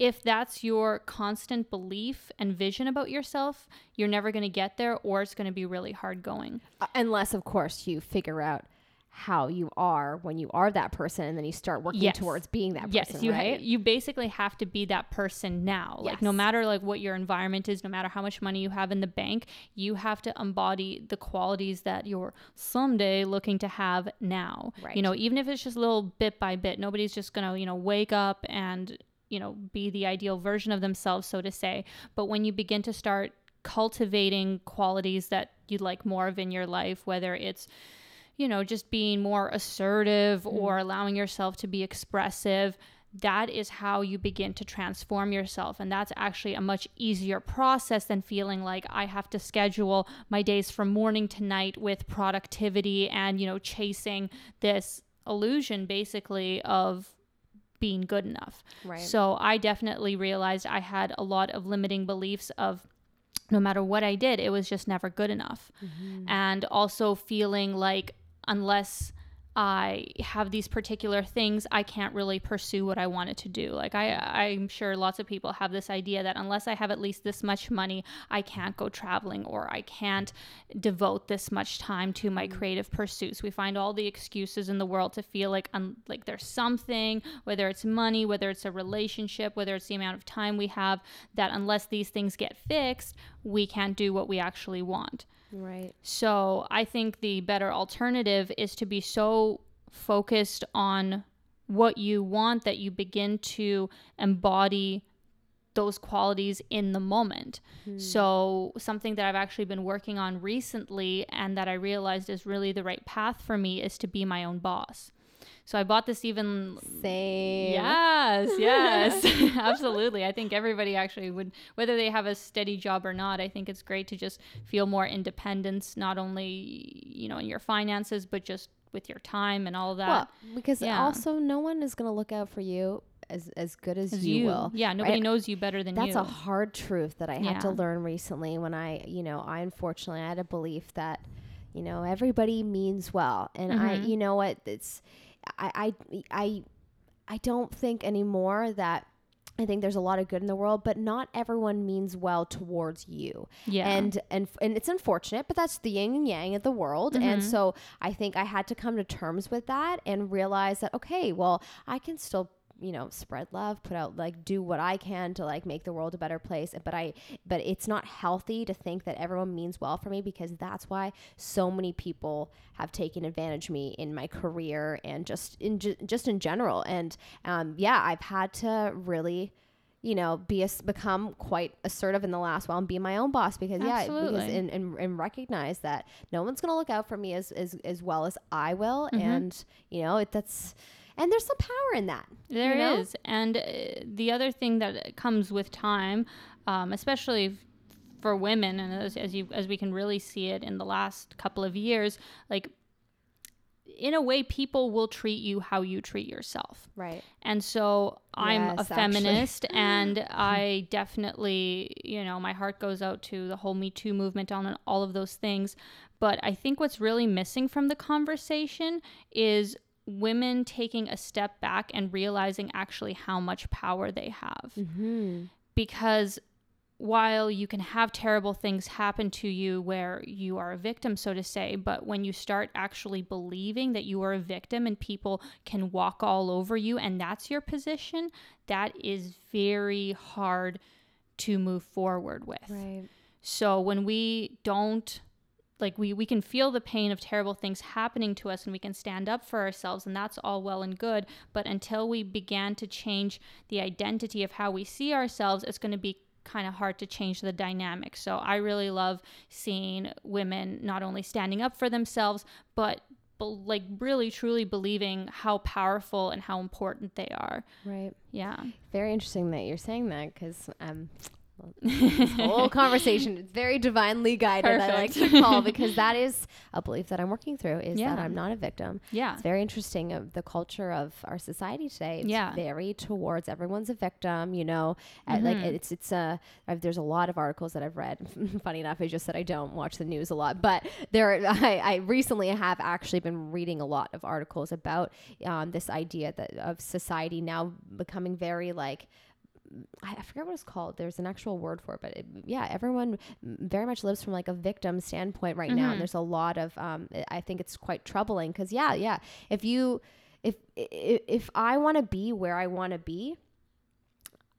if that's your constant belief and vision about yourself, you're never going to get there or it's going to be really hard going. Uh, unless of course you figure out how you are when you are that person and then you start working yes. towards being that yes, person you right ha- you basically have to be that person now yes. like no matter like what your environment is no matter how much money you have in the bank you have to embody the qualities that you're someday looking to have now right. you know even if it's just a little bit by bit nobody's just gonna you know wake up and you know be the ideal version of themselves so to say but when you begin to start cultivating qualities that you'd like more of in your life whether it's you know, just being more assertive mm. or allowing yourself to be expressive, that is how you begin to transform yourself. And that's actually a much easier process than feeling like I have to schedule my days from morning to night with productivity and, you know, chasing this illusion basically of being good enough. Right. So I definitely realized I had a lot of limiting beliefs of no matter what I did, it was just never good enough. Mm-hmm. And also feeling like unless I have these particular things, I can't really pursue what I wanted to do. Like I, I'm sure lots of people have this idea that unless I have at least this much money, I can't go traveling or I can't devote this much time to my mm. creative pursuits. We find all the excuses in the world to feel like um, like there's something, whether it's money, whether it's a relationship, whether it's the amount of time we have, that unless these things get fixed, we can't do what we actually want. Right. So I think the better alternative is to be so focused on what you want that you begin to embody those qualities in the moment. Hmm. So, something that I've actually been working on recently and that I realized is really the right path for me is to be my own boss. So I bought this even same. Yes, yes, absolutely. I think everybody actually would, whether they have a steady job or not. I think it's great to just feel more independence, not only you know in your finances, but just with your time and all that. Well, because yeah. also no one is going to look out for you as as good as, as you, you, will. Yeah, nobody right? knows you better than That's you. That's a hard truth that I yeah. had to learn recently when I, you know, I unfortunately I had a belief that, you know, everybody means well, and mm-hmm. I, you know what, it's I, I, I, I don't think anymore that I think there's a lot of good in the world, but not everyone means well towards you. Yeah. And and and it's unfortunate, but that's the yin and yang of the world. Mm-hmm. And so I think I had to come to terms with that and realize that okay, well, I can still you know spread love put out like do what i can to like make the world a better place but i but it's not healthy to think that everyone means well for me because that's why so many people have taken advantage of me in my career and just in ju- just in general and um, yeah i've had to really you know, be a, become quite assertive in the last while and be my own boss because Absolutely. yeah, because and, and, and recognize that no one's going to look out for me as, as, as well as I will. Mm-hmm. And, you know, it, that's, and there's some power in that. There you know? is, and uh, the other thing that comes with time, um, especially for women, and as, as you as we can really see it in the last couple of years, like in a way people will treat you how you treat yourself right and so i'm yes, a feminist and i definitely you know my heart goes out to the whole me too movement on all of those things but i think what's really missing from the conversation is women taking a step back and realizing actually how much power they have. Mm-hmm. Because while you can have terrible things happen to you where you are a victim, so to say, but when you start actually believing that you are a victim and people can walk all over you and that's your position, that is very hard to move forward with. Right. So when we don't like we we can feel the pain of terrible things happening to us and we can stand up for ourselves and that's all well and good but until we began to change the identity of how we see ourselves it's going to be kind of hard to change the dynamic so i really love seeing women not only standing up for themselves but like really truly believing how powerful and how important they are. Right. Yeah. Very interesting that you're saying that because um, well, this whole conversation is very divinely guided. I like to call because that is a belief that I'm working through. Is that I'm not a victim. Yeah. It's very interesting of the culture of our society today. It's Yeah. very towards everyone's a victim. You know, Uh, like it's it's a. I've, there's a lot of articles that I've read. Funny enough, I just said I don't watch the news a lot, but there I, I recently have actually been reading a lot of articles about um, this idea that of society now becoming very like. I I forget what it's called. There's an actual word for it, but it, yeah, everyone very much lives from like a victim standpoint right now. Mhm. And there's a lot of, um, I- I think it's quite troubling because yeah, yeah, if you, if if, if I want to be where I want to be,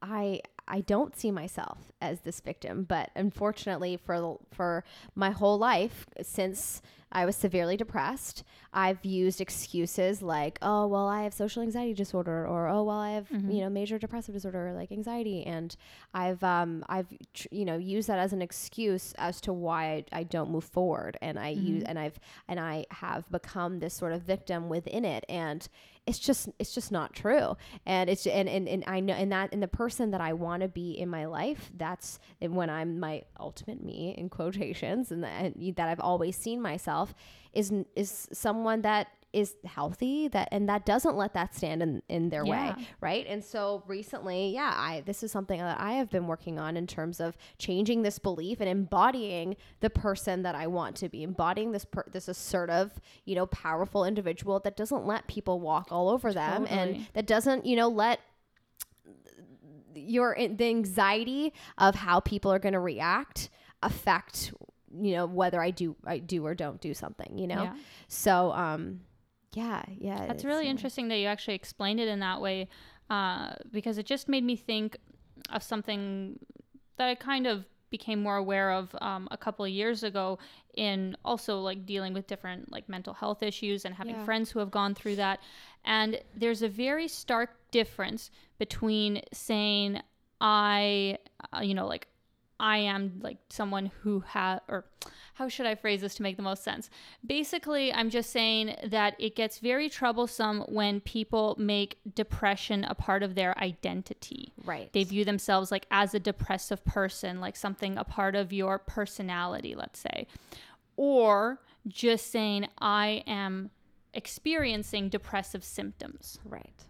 I I don't see myself as this victim, but unfortunately for for my whole life since I was severely depressed, I've used excuses like, "Oh, well, I have social anxiety disorder," or "Oh, well, I have Mhm. you know major depressive disorder, or, like anxiety," and I've um I've tr- you know used that as an excuse as to why I, I don't move forward, and I use Mhm. and I've and I have become this sort of victim within it, and it's just it's just not true. And it's and and, and i know and that and the person that i want to be in my life that's when i'm my ultimate me in quotations and that, that i've always seen myself is is someone that is healthy that and that doesn't let that stand in in their Yeah. way right and so recently yeah i this is something that i have been working on in terms of changing this belief and embodying the person that i want to be embodying this per, this assertive you know powerful individual that doesn't let people walk all over them and that doesn't you know let your the anxiety of how people are going to react affect you know whether i do i do or don't do something you know Yeah. so um yeah yeah That's really uh, interesting that you actually explained it in that way, uh, because it just made me think of something that I kind of became more aware of um, a couple of years ago in also like dealing with different like mental health issues and having Yeah. friends who have gone through that. And there's a very stark difference between saying I, uh, you know, like I am like someone who has, or how should I phrase this to make the most sense? Basically, I'm just saying that it gets very troublesome when people make depression a part of their identity. right They view themselves like as a depressive person, like something a part of your personality, let's say. Or just saying, I am experiencing depressive symptoms. right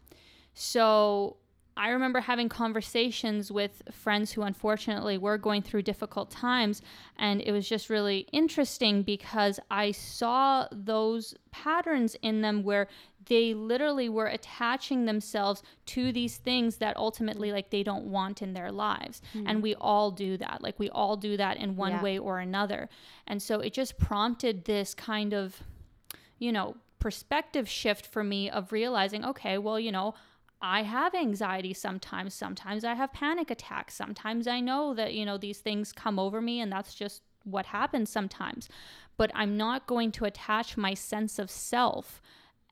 So I remember having conversations with friends who unfortunately were going through difficult times. And it was just really interesting because I saw those patterns in them where they literally were attaching themselves to these things that ultimately like they don't want in their lives hmm. and we all do that like we all do that in one Yeah. way or another and so it just prompted this kind of you know, perspective shift for me of realizing, okay, well, you know, I have anxiety sometimes. Sometimes I have panic attacks. Sometimes I know that, you know, these things come over me and that's just what happens sometimes. But I'm not going to attach my sense of self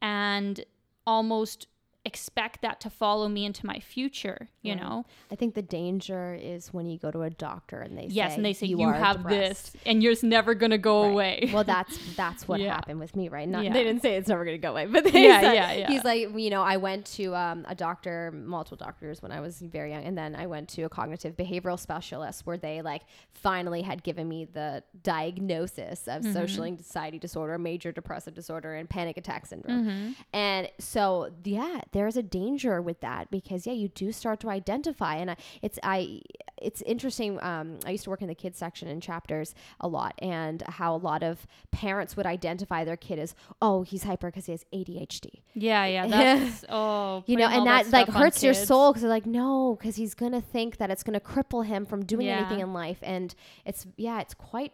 and almost expect that to follow me into my future, you Right. know? i think the danger is when you go to a doctor and they Yes, say and they say you, are have depressed." this and you're never going to go Right. away. well that's that's what Yeah. happened with me right not Yeah. they didn't say it's never going to go away but they Yeah, said, yeah, yeah. he's like you know i went to um, a doctor multiple doctors when i was very young and then i went to a cognitive behavioral specialist where they like finally had given me the diagnosis of Mm-hmm. social anxiety disorder major depressive disorder and panic attack syndrome Mm-hmm. and so yeah there's a danger with that because yeah you do start to identify and I, it's i it's interesting um, i used to work in the kids section in chapters a lot and how a lot of parents would identify their kid as oh he's hyper because he has adhd Yeah, yeah. That's oh, you know and that, like stuff on hurts your soul because they're like no because he's gonna think that it's gonna cripple him from doing Yeah. anything in life and it's yeah it's quite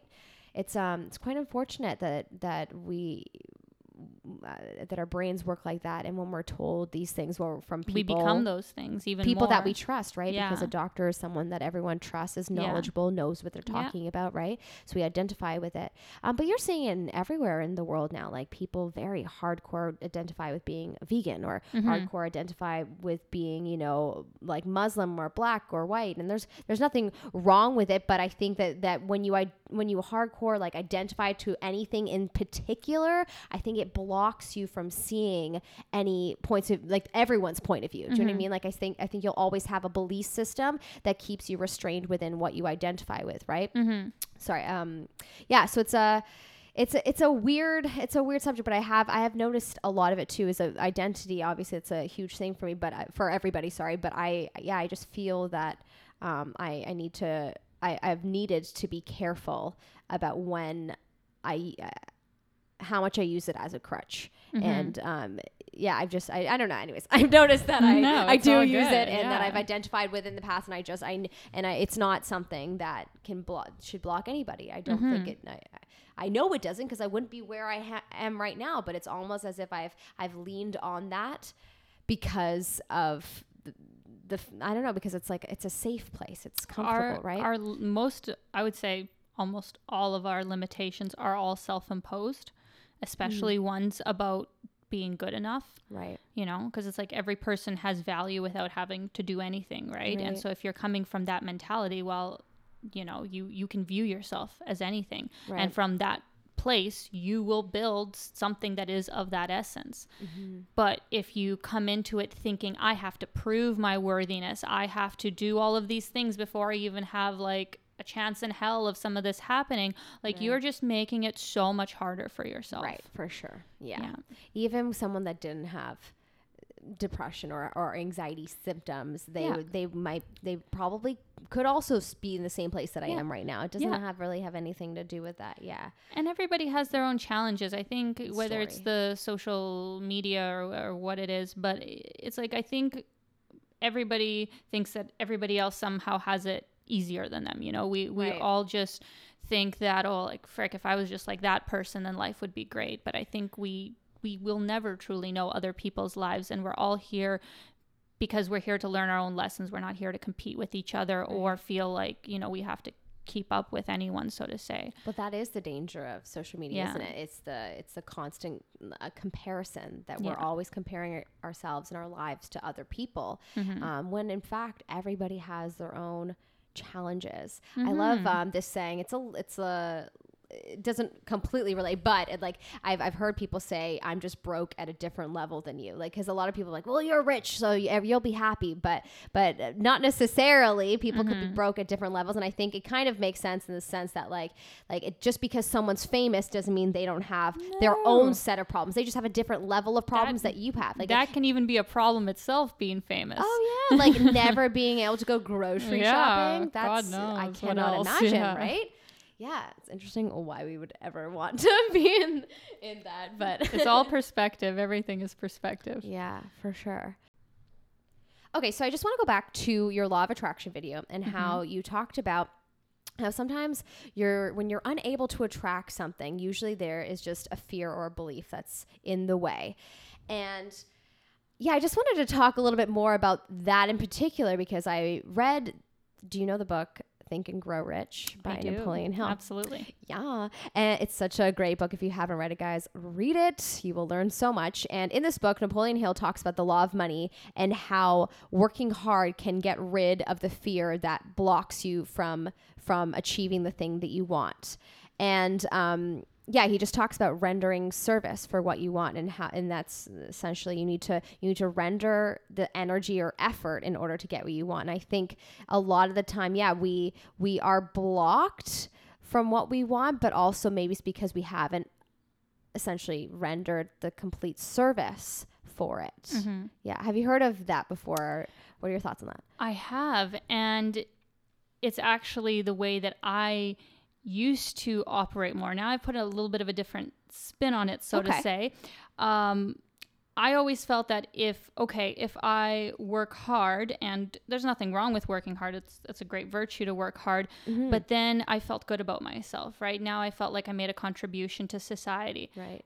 it's um it's quite unfortunate that that we that our brains work like that and when we're told these things well, from people we become those things even people that we trust, right? Because a doctor is someone that everyone trusts, is Yeah. knowledgeable, knows what they're Yeah. talking about, right? So we identify with it. Um, but you're seeing it everywhere in the world now, like people very hardcore identify with being vegan or Mhm. hardcore identify with being, you know, like Muslim or black or white. And there's there's nothing wrong with it, but I think that that when you I when you hardcore like identify to anything in particular, I think it belongs blocks you from seeing any points of like everyone's point of view. Do you know what I mean? Like I think I think you'll always have a belief system that keeps you restrained within what you identify with, right? Mm-hmm. Sorry. Um yeah, so it's a it's a, it's a weird it's a weird subject, but I have I have noticed a lot of it too is a identity. Obviously, it's a huge thing for me, but I, for everybody, sorry, but I yeah, I just feel that um, I I need to I I've needed to be careful about when I uh, how much I use it as a crutch, Mm-hmm. and um yeah, I've just I, I don't know. Anyways, I've noticed that I No, I do use good, it, and that. I've identified with in the past, and I just I and I it's not something that can block should block anybody. I don't think Mhm. it. I, I know it doesn't because I wouldn't be where I ha- am right now. But it's almost as if I've I've leaned on that because of the, the I don't know because it's like it's a safe place. It's comfortable, our, right? Our most, I would say, almost all of our limitations are all self-imposed, especially Mm. ones about being good enough. right. You know, because it's like every person has value without having to do anything, right? And so if you're coming from that mentality, well, you know, you you can view yourself as anything, Right. and from that place, you will build something that is of that essence. Mm-hmm. But if you come into it thinking, I have to prove my worthiness, I have to do all of these things before I even have like a chance in hell of some of this happening, like Right. you're just making it so much harder for yourself. Right, for sure. Yeah. Yeah. Even someone that didn't have uh, depression or, or anxiety symptoms, they Yeah. they might they probably could also be in the same place that I Yeah. am right now. It doesn't have really have anything to do with that. Yeah. And everybody has their own challenges. I think whether it's the social media or, or what it is, but it's like I think everybody thinks that everybody else somehow has it easier than them. You know, we we Right. all just think that oh, like frick, if I was just like that person, then life would be great. But I think we we will never truly know other people's lives, and we're all here because we're here to learn our own lessons. We're not here to compete with each other or feel like you know we have to keep up with anyone, so to say. But that is the danger of social media, Yeah. isn't it? It's the it's the constant uh, comparison that we're Yeah. always comparing our- ourselves and our lives to other people, Mhm. um, when in fact everybody has their own challenges. I love Mhm. um, this saying. It's a it's a it doesn't completely relate, but it, like I've, I've heard people say, I'm just broke at a different level than you. Like, cause a lot of people are like, well, you're rich, so you- you'll be happy, but, but uh, not necessarily people could be broke at different levels. And I think it kind of makes sense in the sense that like, like it, just because someone's famous doesn't mean they don't have their own set of problems. They just have a different level of problems that, you have. Like, that can even be a problem itself being famous. Oh yeah, like never being able to go grocery Yeah, shopping. That's I cannot imagine, yeah. right? Yeah, it's interesting why we would ever want to be in in that, but it's all perspective. Everything is perspective. yeah, for sure. Okay, so I just want to go back to your law of attraction video and mm-hmm. how you talked about how sometimes you're when you're unable to attract something, usually there is just a fear or a belief that's in the way. And yeah, I just wanted to talk a little bit more about that in particular because I read do you know the book Think and Grow Rich by. Napoleon Hill? Absolutely. Yeah. And it's such a great book. If you haven't read it, guys, read it. You will learn so much. And in this book, Napoleon Hill talks about the law of money and how working hard can get rid of the fear that blocks you from from achieving the thing that you want. And um yeah, he just talks about rendering service for what you want and how and that's essentially you need to you need to render the energy or effort in order to get what you want. And I think a lot of the time, yeah, we we are blocked from what we want, but also maybe it's because we haven't essentially rendered the complete service for it. Mhm. Yeah. Have you heard of that before? What are your thoughts on that? I have, and it's actually the way that I used to operate more. Now I've put a little bit of a different spin on it, so Okay. to say. Um, I always felt that if okay, if I work hard, and there's nothing wrong with working hard, it's it's a great virtue to work hard. Mm-hmm. But then I felt good about myself. Right now, I felt like I made a contribution to society. Right.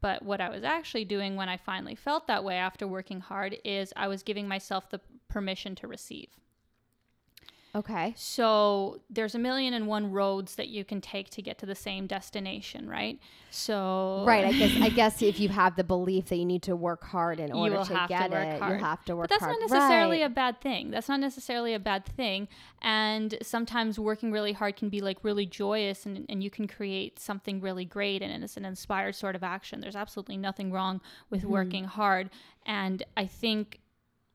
But what I was actually doing when I finally felt that way after working hard is I was giving myself the permission to receive. Okay. So there's a million and one roads that you can take to get to the same destination, right? So Right. I guess I guess if you have the belief that you need to work hard in order to have to get it, hard. you have to work But that's hard. not necessarily Right. a bad thing. That's not necessarily a bad thing. And sometimes working really hard can be like really joyous and, and you can create something really great and it's an inspired sort of action. There's absolutely nothing wrong with Mm-hmm. working hard. And I think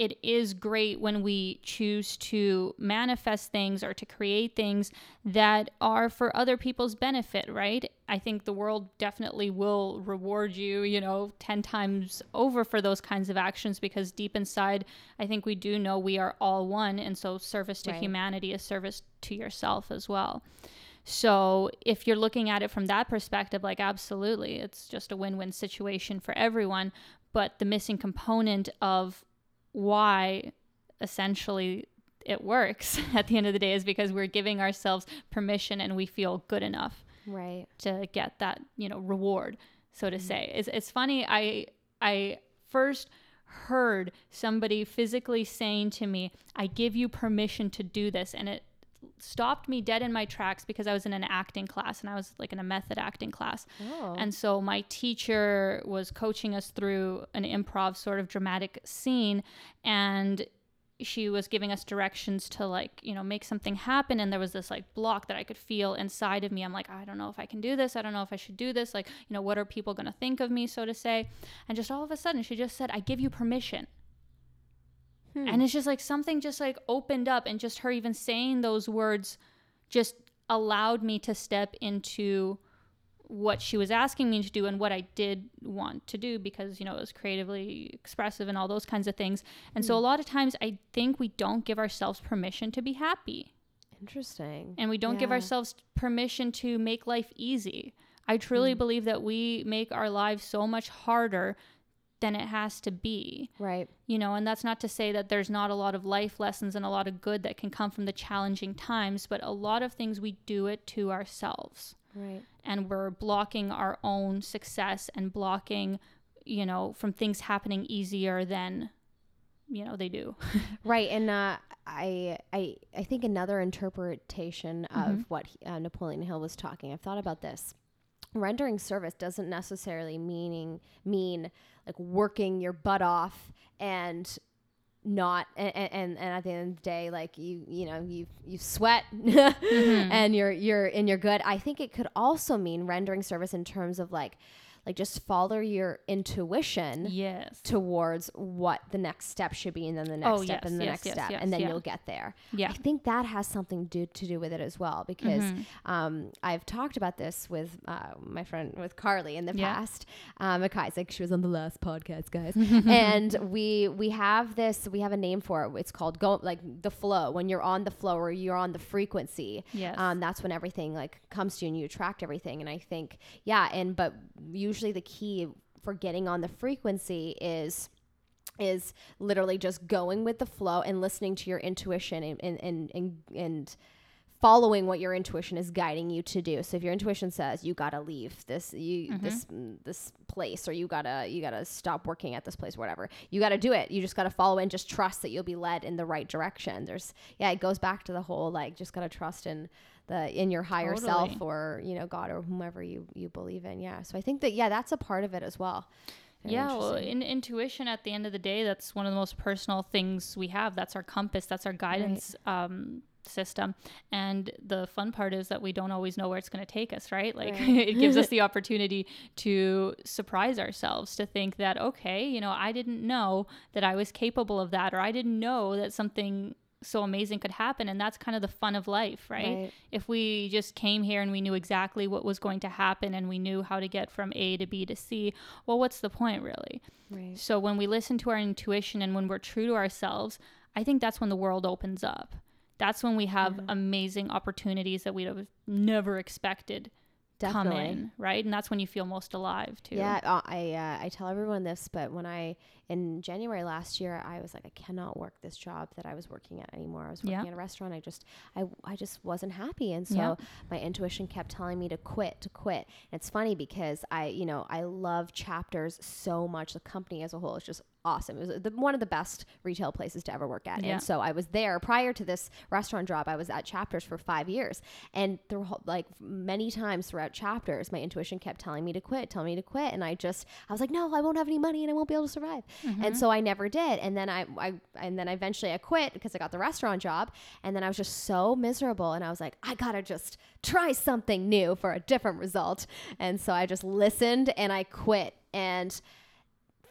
it is great when we choose to manifest things or to create things that are for other people's benefit, right? I think the world definitely will reward you, you know, 10 times over for those kinds of actions because deep inside, I think we do know we are all one. And so service to Right. humanity is service to yourself as well. So if you're looking at it from that perspective, like absolutely, it's just a win-win situation for everyone. But the missing component of why essentially it works at the end of the day is because we're giving ourselves permission and we feel good enough Right. to get that you know reward so to mm-hmm. say it's, it's funny i i first heard somebody physically saying to me i give you permission to do this and it stopped me dead in my tracks because i was in an acting class and i was like in a method acting class Oh. and so my teacher was coaching us through an improv sort of dramatic scene and she was giving us directions to like, you know, make something happen and there was this like block that I could feel inside of me. I'm like, I don't know if I can do this. I don't know if I should do this. Like, you know, what are people going to think of me, so to say? And just all of a sudden she just said, "I give you permission." Hmm. And it's just like something just like opened up and just her even saying those words just allowed me to step into what she was asking me to do and what I did want to do because you know it was creatively expressive and all those kinds of things. And so a lot of times I think we don't give ourselves permission to be happy Interesting. and we don't give ourselves permission to make life easy. I truly believe that we make our lives so much harder than it has to be Right. you know and that's not to say that there's not a lot of life lessons and a lot of good that can come from the challenging times but a lot of things we do it to ourselves Right. and we're blocking our own success and blocking you know from things happening easier than you know they do Right, and uh, I, I, I think another interpretation of Mhm. what he- uh, Napoleon Hill was talking. I've thought about this. Rendering service doesn't necessarily meaning mean like working your butt off and not and, and and at the end of the day like you you know you you sweat mm-hmm. and you're you're and you're good. I think it could also mean rendering service in terms of like like just follow your intuition yes towards what the next step should be and then the next Oh, step yes, and the yes, next yes, step and then yeah. you'll get there yeah i think that has something do, to do with it as well because Mhm. um, i've talked about this with uh, my friend with carly in the Yeah. past um, McIsaac. she was on the last podcast guys and we we have this we have a name for it it's called go like the flow when you're on the flow or you're on the frequency yes um, that's when everything like comes to you and you attract everything and i think yeah and but usually the key for getting on the frequency is is literally just going with the flow and listening to your intuition and and and, and, and following what your intuition is guiding you to do. So if your intuition says you gotta leave this you this mm, this place or you gotta you gotta stop working at this place, whatever, you gotta do it. You just gotta follow and just trust that you'll be led in the right direction. There's yeah, it goes back to the whole like just gotta trust in the in your higher self or you know God or whomever you you believe in. Yeah. So I think that yeah, that's a part of it as well. Very yeah well in intuition at the end of the day that's one of the most personal things we have that's our compass that's our guidance um, system and the fun part is that we don't always know where it's going to take us right like Right. it gives us the opportunity to surprise ourselves to think that okay you know i didn't know that i was capable of that or i didn't know that something so amazing could happen and that's kind of the fun of life right, Right. if we just came here and we knew exactly what was going to happen and we knew how to get from a to b to c well what's the point really Right. so when we listen to our intuition and when we're true to ourselves, I think that's when the world opens up. That's when we have Yeah. amazing opportunities that we'd have never expected come in, right? And that's when you feel most alive too. Yeah, I uh, I tell everyone this, but when I in January last year, I was like, I cannot work this job that I was working at anymore. I was working Yeah. at a restaurant. I just I I just wasn't happy, and so Yeah. my intuition kept telling me to quit, to quit. And it's funny because I you know I love chapters so much. The company as a whole is just awesome. It was the, one of the best retail places to ever work at. Yeah. And so I was there prior to this restaurant job. I was at Chapters for five years, and through like many times throughout Chapters, my intuition kept telling me to quit, telling me to quit, and I just I was like, no, I won't have any money, and I won't be able to survive. And mm-hmm. so I never did. And then I, I and then eventually I quit because I got the restaurant job, and then I was just so miserable, and I was like, I gotta just try something new for a different result. And so I just listened and I quit and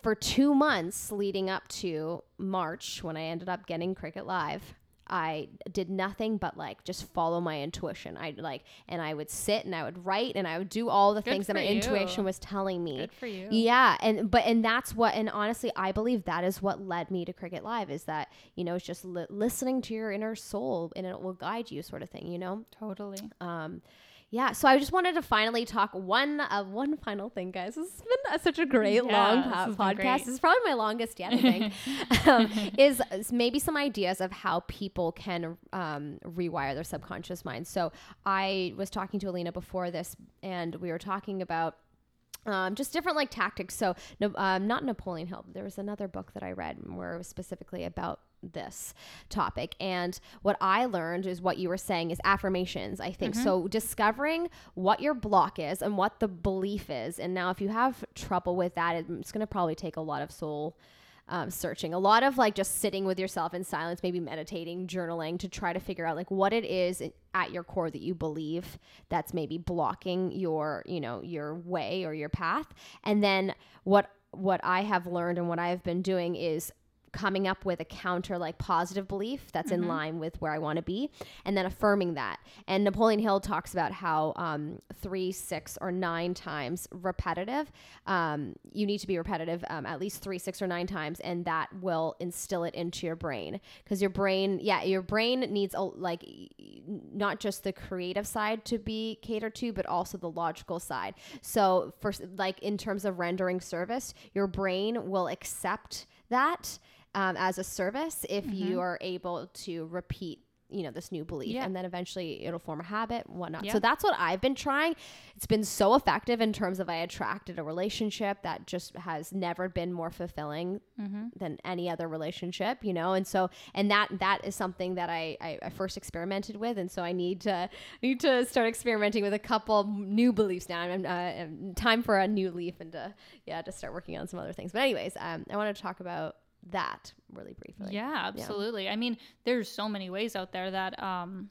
for two months leading up to March, when I ended up getting Cricket Live, I did nothing but like just follow my intuition. I like, and I would sit and I would write and I would do all the Good things that my you. intuition was telling me. Good for you. Yeah, and but and that's what and honestly, I believe that is what led me to Cricket Live is that you know it's just li- listening to your inner soul and it will guide you, sort of thing. You know. Totally. Um, yeah, so I just wanted to finally talk one uh, one final thing, guys. This has been uh, such a great Yeah, long po- been podcast. great. This is probably my longest yet. I think um, is, is maybe some ideas of how people can um, rewire their subconscious mind. So I was talking to Alina before this, and we were talking about um, just different like tactics. So, no, um, not Napoleon Hill. There was another book that I read where it was specifically about this topic. And what I learned is what you were saying is affirmations. I think so. Discovering what your block is and what the belief is. And now, if you have trouble with that, it's going to probably take a lot of soul um, searching a lot of like just sitting with yourself in silence maybe meditating journaling to try to figure out like what it is at your core that you believe that's maybe blocking your you know your way or your path and then what what i have learned and what i have been doing is coming up with a counter like positive belief that's in line with where I want to be and then affirming that. And Napoleon Hill talks about how um, three, six, or nine times repetitive, um, you need to be repetitive um, at least three, six, or nine times, and that will instill it into your brain. Because your brain, yeah, your brain needs a, like not just the creative side to be catered to, but also the logical side. So, for like in terms of rendering service, your brain will accept that um, as a service if you are able to repeat you know this new belief Yeah. and then eventually it'll form a habit and whatnot Yeah. so that's what i've been trying. It's been so effective in terms of i attracted a relationship that just has never been more fulfilling than any other relationship you know? And so and that that is something that I, I i first experimented with. And so i need to need to start experimenting with a couple new beliefs now. I'm uh, um, time for a new leaf and to yeah to start working on some other things. But anyways um i want to talk about that really briefly yeah, absolutely. I mean, there's so many ways out there that um,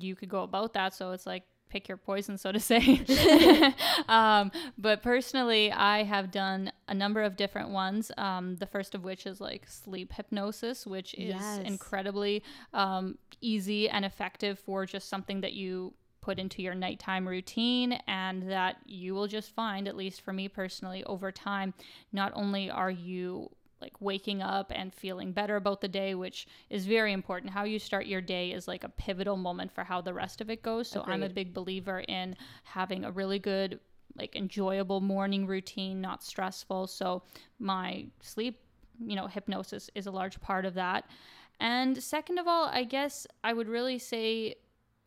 you could go about that. So it's like pick your poison, so to say. um, but personally, I have done a number of different ones. Um, the first of which is like sleep hypnosis, which is Yes. incredibly um, easy and effective for just something that you put into your nighttime routine and that you will just find at least for me personally over time not only are you like waking up and feeling better about the day which is very important. How you start your day is like a pivotal moment for how the rest of it goes. So i'm a big believer in having a really good like enjoyable morning routine not stressful. So my sleep you know hypnosis is a large part of that. And second of all i guess i would really say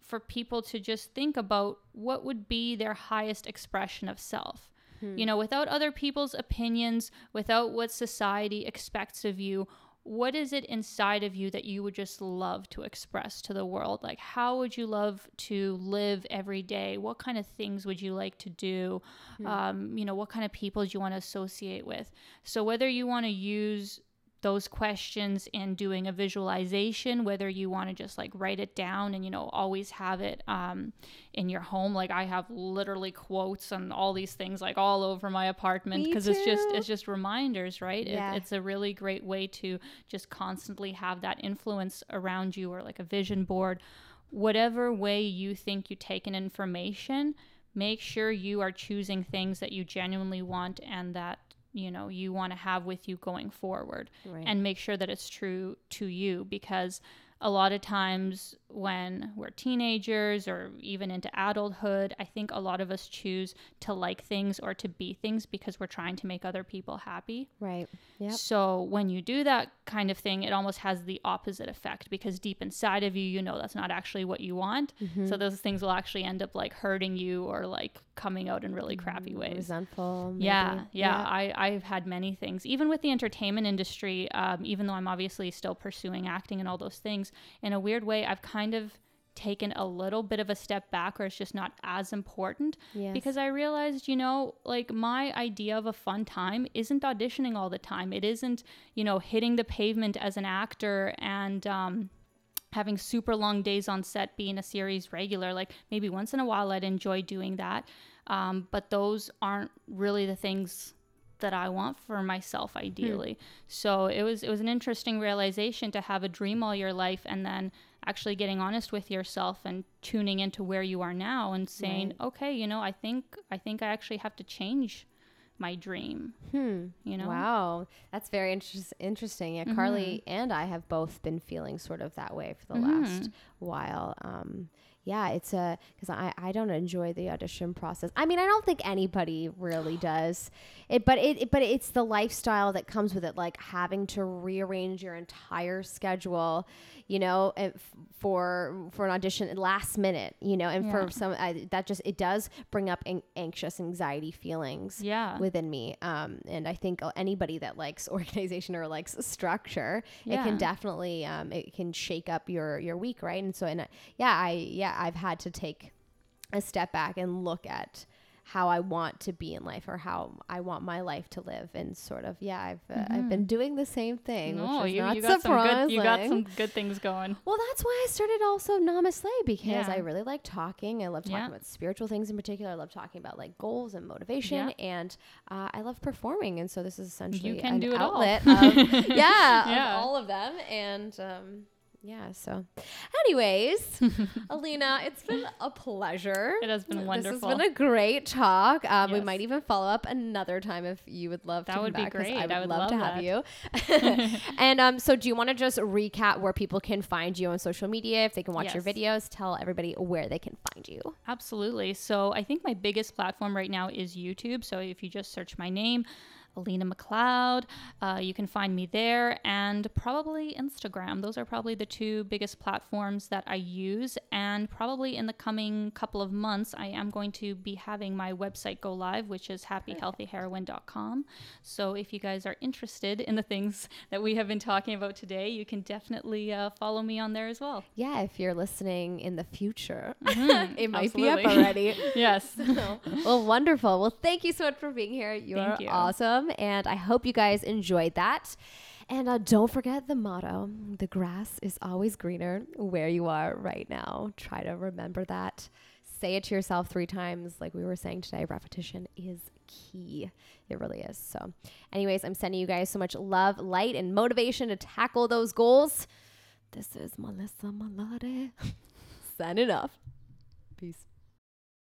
for people to just think about what would be their highest expression of self. You know, without other people's opinions, without what society expects of you, what is it inside of you that you would just love to express to the world? Like, how would you love to live every day? What kind of things would you like to do? Um, you know, what kind of people do you want to associate with? So, whether you want to use those questions in doing a visualization whether you want to just like write it down and you know always have it um, in your home. Like i have literally quotes and all these things like all over my apartment because it's just it's just reminders right? It- Yeah. it's a really great way to just constantly have that influence around you or like a vision board. Whatever way you think you take in information make sure you are choosing things that you genuinely want and that you know you want to have with you going forward Right. and make sure that it's true to you because a lot of times when we're teenagers or even into adulthood i think a lot of us choose to like things or to be things because we're trying to make other people happy. Right. Yep. So when you do that kind of thing, it almost has the opposite effect because deep inside of you, you know that's not actually what you want. Mm-hmm. So those things will actually end up like hurting you or like coming out in really crappy ways. Resentful. maybe. Yeah, yeah, I, I've had many things. Even with the entertainment industry, um, even though I'm obviously still pursuing acting and all those things, in a weird way, I've kind of taken a little bit of a step back or it's just not as important. Yes. because I realized, you know, like my idea of a fun time isn't auditioning all the time. It isn't, you know, hitting the pavement as an actor and, um, having super long days on set being a series regular. Like maybe once in a while i'd enjoy doing that. Um, but those aren't really the things that i want for myself ideally. So it was it was an interesting realization to have a dream all your life and then actually getting honest with yourself and tuning into where you are now and saying Right. okay you know i think i think i actually have to change my dream Hmm. you know Wow, that's very interest- interesting. Yeah, Carly and I have both been feeling sort of that way for the last while. Um, yeah, it's a because I I don't enjoy the audition process. I mean, I don't think anybody really does it, but it, it but it's the lifestyle that comes with it, like having to rearrange your entire schedule, you know, and f- for for an audition last minute, you know, and Yeah. for some I, that just it does bring up an- anxious anxiety feelings yeah within me. Um, and I think anybody that likes organization or likes structure, yeah. it can definitely um, it can shake up your your week, right? And so, and uh, yeah, I yeah I've had to take a step back and look at how I want to be in life or how I want my life to live, and sort of yeah, I've uh, I've been doing the same thing. Mm-hmm. no which is you, not you got some good you got some good things going Well, that's why I started also NamaSLAY because Yeah. I really like talking. I love talking Yeah. about spiritual things in particular. I love talking about like goals and motivation, and uh, I love performing. And so this is essentially you can an do it all. of yeah, Yeah. of all of them. And um, yeah, so anyways, Alina, it's been a pleasure. It has been wonderful. This has been a great talk. Um, We might even follow up another time if you would love That to. come would be back, great. I would, I would love, to love have you. and um, so, do you want to just recap where people can find you on social media if they can watch your videos? Tell everybody where they can find you. Absolutely. So I think my biggest platform right now is YouTube. So if you just search my name, Alina McLeod, uh, you can find me there, and probably Instagram. Those are probably the two biggest platforms that I use. And probably in the coming couple of months, I am going to be having my website go live, which is happyhealthyheroine.com. So if you guys are interested in the things that we have been talking about today, you can definitely uh, follow me on there as well. Yeah, if you're listening in the future, Mhm, it might be up already. yes. well, wonderful. Well, thank you so much for being here. You Thank are you. And I hope you guys enjoyed that. And uh, don't forget the motto the grass is always greener where you are right now. Try to remember that. Say it to yourself three times, like we were saying today. Repetition is key. It really is. So, anyways, I'm sending you guys so much love, light, and motivation to tackle those goals. This is Melissa Malade signing off. Peace.